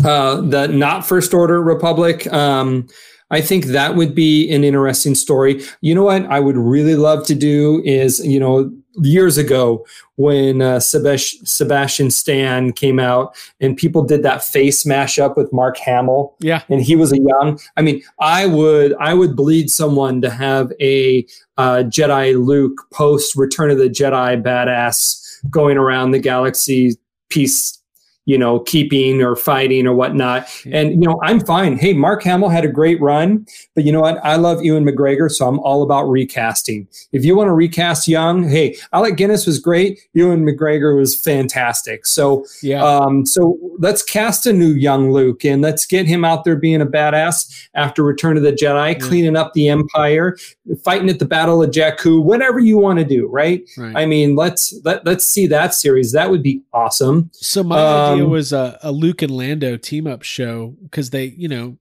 uh, the not first order republic um, i think that would be an interesting story you know what i would really love to do is you know years ago when uh, sebastian stan came out and people did that face mashup with mark hamill yeah. and he was a young i mean i would i would bleed someone to have a uh, jedi luke post return of the jedi badass going around the galaxy peace you know, keeping or fighting or whatnot. Yeah. And, you know, I'm fine. Hey, Mark Hamill had a great run, but you know what? I love Ewan McGregor, so I'm all about recasting. If you want to recast young, hey, Alec Guinness was great. Ewan McGregor was fantastic. So, yeah. Um, so let's cast a new young Luke and let's get him out there being a badass after Return of the Jedi, yeah. cleaning up the Empire, fighting at the Battle of Jakku, whatever you want to do, right? right? I mean, let's let, let's see that series. That would be awesome. So my um, idea was a, a Luke and Lando team up show because they, you know,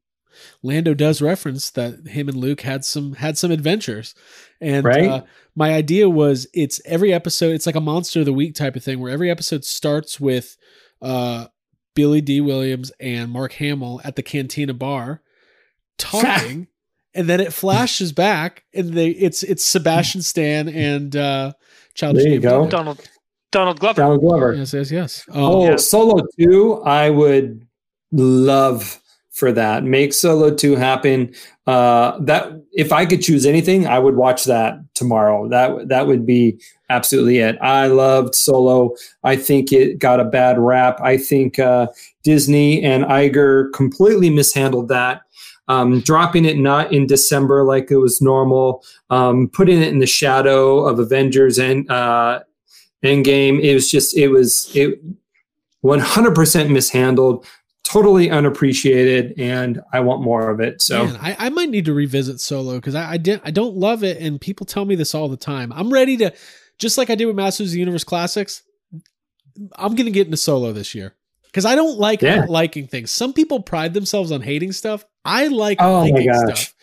Lando does reference that him and Luke had some had some adventures, and right? uh, my idea was it's every episode. It's like a monster of the week type of thing where every episode starts with uh, Billy Dee Williams and Mark Hamill at the Cantina bar talking. and then it flashes back and they it's it's Sebastian Stan and uh Child there you go. Donald Donald Glover. Donald Glover. Yes, yes, yes. Oh, oh yeah. Solo 2, I would love for that. Make Solo 2 happen. Uh, that if I could choose anything, I would watch that tomorrow. That that would be absolutely it. I loved Solo. I think it got a bad rap. I think uh, Disney and Iger completely mishandled that. Um, dropping it not in December like it was normal, um, putting it in the shadow of Avengers and uh, Endgame. It was just it was it 100% mishandled, totally unappreciated, and I want more of it. So Man, I, I might need to revisit Solo because I I, did, I don't love it, and people tell me this all the time. I'm ready to just like I did with Masters of the Universe Classics. I'm gonna get into Solo this year because I don't like yeah. liking things. Some people pride themselves on hating stuff. I like oh liking stuff.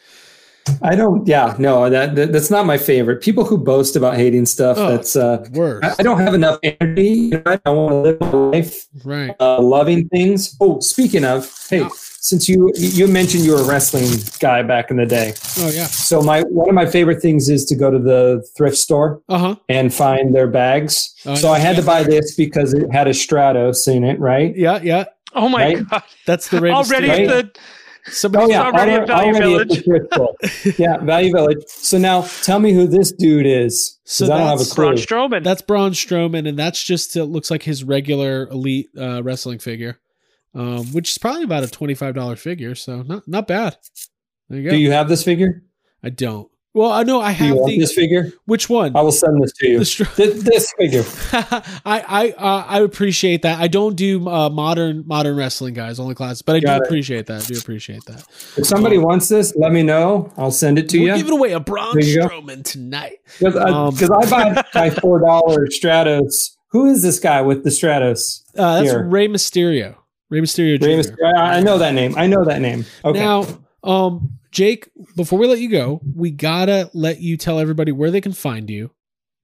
I don't. Yeah, no, that, that, that's not my favorite. People who boast about hating stuff. Oh, that's uh, worse. I, I, don't have enough energy. You know, I want to live my life, right? Uh, loving things. Oh, speaking of, hey, since you you mentioned you were a wrestling guy back in the day. Oh yeah. So my one of my favorite things is to go to the thrift store uh-huh. and find their bags. Oh, so I had to buy this because it had a Stratos in it, right? Yeah, yeah. Oh my right? god, that's the already right? the Somebody's oh, yeah. already, at Value Village. yeah, Value Village. So now tell me who this dude is. So I don't have a clue. Braun Strowman. That's Braun Strowman, and that's just it looks like his regular elite uh, wrestling figure, um, which is probably about a twenty five dollar figure. So not not bad. There you go. Do you have this figure? I don't. Well, I know I have the, this figure. Which one? I will send this to you. Str- this, this, figure. I I uh, I appreciate that. I don't do uh, modern modern wrestling guys only class, but I Got do it. appreciate that. I do appreciate that. If somebody um, wants this, let me know. I'll send it to we're you. Giving away a Braun Strowman tonight because I, um, I buy my four dollar Stratos. Who is this guy with the Stratos? Uh, that's here? Rey Mysterio. Rey Mysterio. Rey Mysterio. I know that name. I know that name. Okay. Now, um, Jake, before we let you go, we gotta let you tell everybody where they can find you,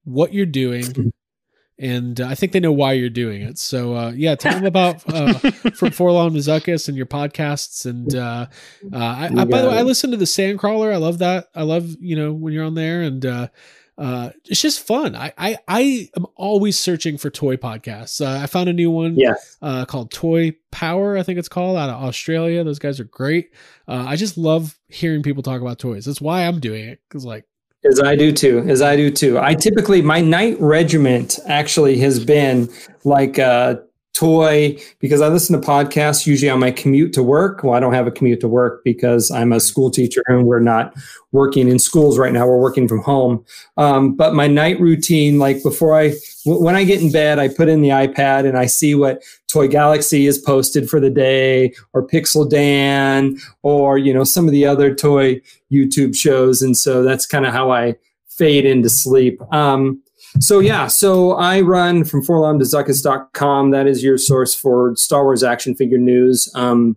what you're doing, and uh, I think they know why you're doing it. So, uh, yeah, tell them about uh, from Forlom to Zuckuss and your podcasts. And uh, uh, I, I, by the way, I listen to the Sandcrawler. I love that. I love you know when you're on there, and uh, it's just fun. I, I, I am always searching for toy podcasts. Uh, I found a new one yes. uh, called Toy Power, I think it's called, out of Australia. Those guys are great. Uh, I just love hearing people talk about toys. That's why I'm doing it. Cause like, as I do too, as I do too. I typically, my night regiment actually has been like uh, toy because I listen to podcasts usually on my commute to work. Well, I don't have a commute to work because I'm a school teacher and we're not working in schools right now. We're working from home. Um, but my night routine, like before I, w- when I get in bed, I put in the iPad and I see what Toy Galaxy is posted for the day or Pixel Dan or, you know, some of the other toy YouTube shows. And so that's kind of how I fade into sleep. Um, so yeah, so I run from forlom to zuckuss.com. That is your source for Star Wars action figure news. Um,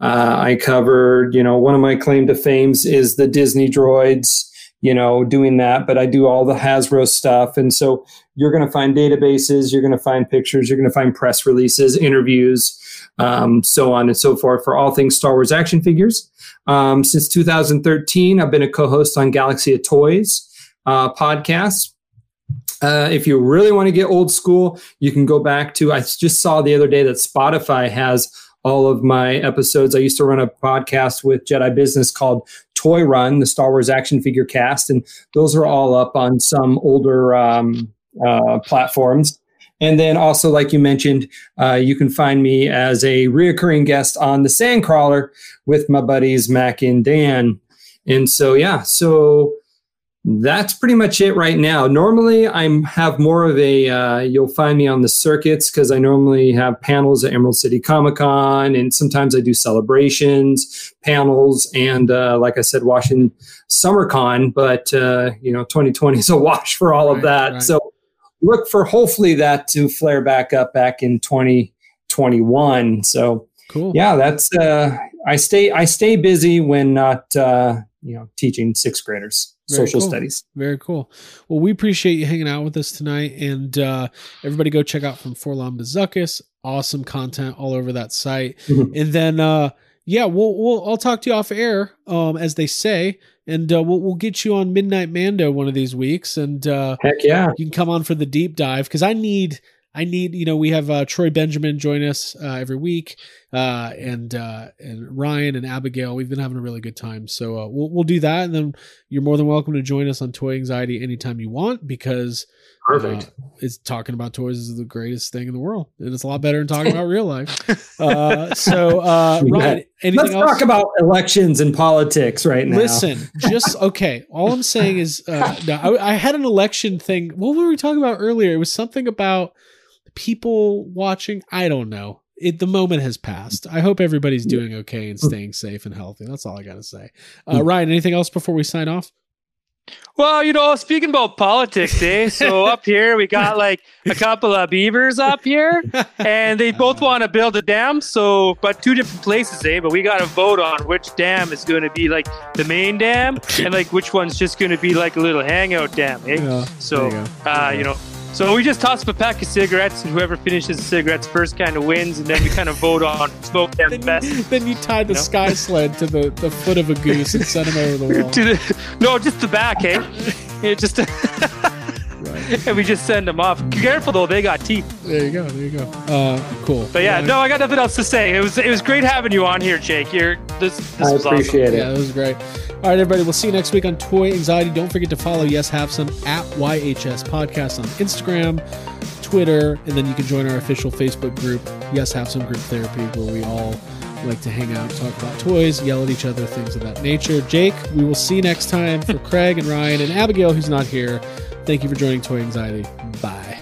uh, I covered, you know, one of my claim to fames is the Disney droids, you know, doing that, but I do all the Hasbro stuff. And so you're going to find databases, you're going to find pictures, you're going to find press releases, interviews, um, so on and so forth for all things Star Wars action figures. Um, since 2013, I've been a co-host on Galaxy of Toys uh, podcast. Uh, if you really want to get old school, you can go back to. I just saw the other day that Spotify has all of my episodes. I used to run a podcast with Jedi Business called Toy Run, the Star Wars action figure cast, and those are all up on some older um, uh, platforms. And then also, like you mentioned, uh, you can find me as a reoccurring guest on the Sandcrawler with my buddies Mac and Dan. And so, yeah, so that's pretty much it right now. Normally, I'm have more of a. Uh, you'll find me on the circuits because I normally have panels at Emerald City Comic Con, and sometimes I do celebrations, panels, and uh, like I said, Washington Summer Con. But uh, you know, 2020 is a wash for all Right, of that. right. So look for hopefully that to flare back up back in 2021. So Cool. yeah, that's. Uh, I stay. I stay busy when not. You know, teaching sixth graders Very social cool. studies. Very cool. Well, we appreciate you hanging out with us tonight, and uh, everybody go check out from Forlom to Zuckuss. Awesome content all over that site. Mhm. And then, uh, yeah, we'll we'll I'll talk to you off air, um, as they say, and uh, we'll we'll get you on Midnight Mando one of these weeks, and uh, Heck yeah. you can come on for the deep dive because I need I need you know we have uh, Troy Benjamin join us uh, every week uh, and uh, and Ryan and Abigail we've been having a really good time. So uh, we'll we'll do that and then you're more than welcome to join us on Toy Anxiety anytime you want because Perfect. uh, it's talking about toys is the greatest thing in the world and it's a lot better than talking about real life uh, so uh, You Ryan anything Let's else talk about elections and politics right now. Listen, just okay. All I'm saying is, uh, no, I, I had an election thing. What were we talking about earlier? It was something about people watching. I don't know. It the moment has passed. I hope everybody's doing okay and staying safe and healthy. That's all I got to say. Uh, Ryan, anything else before we sign off? Well, you know, speaking about politics, eh? So up here we got like a couple of beavers up here, and they both want to build a dam. So, but two different places, eh? But we got to vote on which dam is going to be like the main dam, and like which one's just going to be like a little hangout dam, eh? Yeah, So, you uh, you know, so we just toss up a pack of cigarettes, and whoever finishes the cigarettes first kind of wins, and then we kind of vote on smoke them Then best. you, then you tie the You know? sky sled to the, the foot of a goose and send him over the wall. to the, no, just the back, eh? Yeah, just Right. and we just send them off. Careful though, they got teeth. There you go. There you go. Uh, cool. But yeah, Ryan? no, I got nothing else to say. It was it was great having you on here, Jake. You're this this I was awesome. appreciate Yeah, it. was great. All right, everybody. We'll see you next week on Toy Anxiety. Don't forget to follow Yes Have Some at YHS Podcast on Instagram, Twitter, and then you can join our official Facebook group, Yes Have Some Group Therapy, where we all like to hang out, talk about toys, yell at each other, things of that nature. Jake, we will see you next time for Craig and Ryan and Abigail, who's not here. Thank you for joining Toy Anxiety. Bye.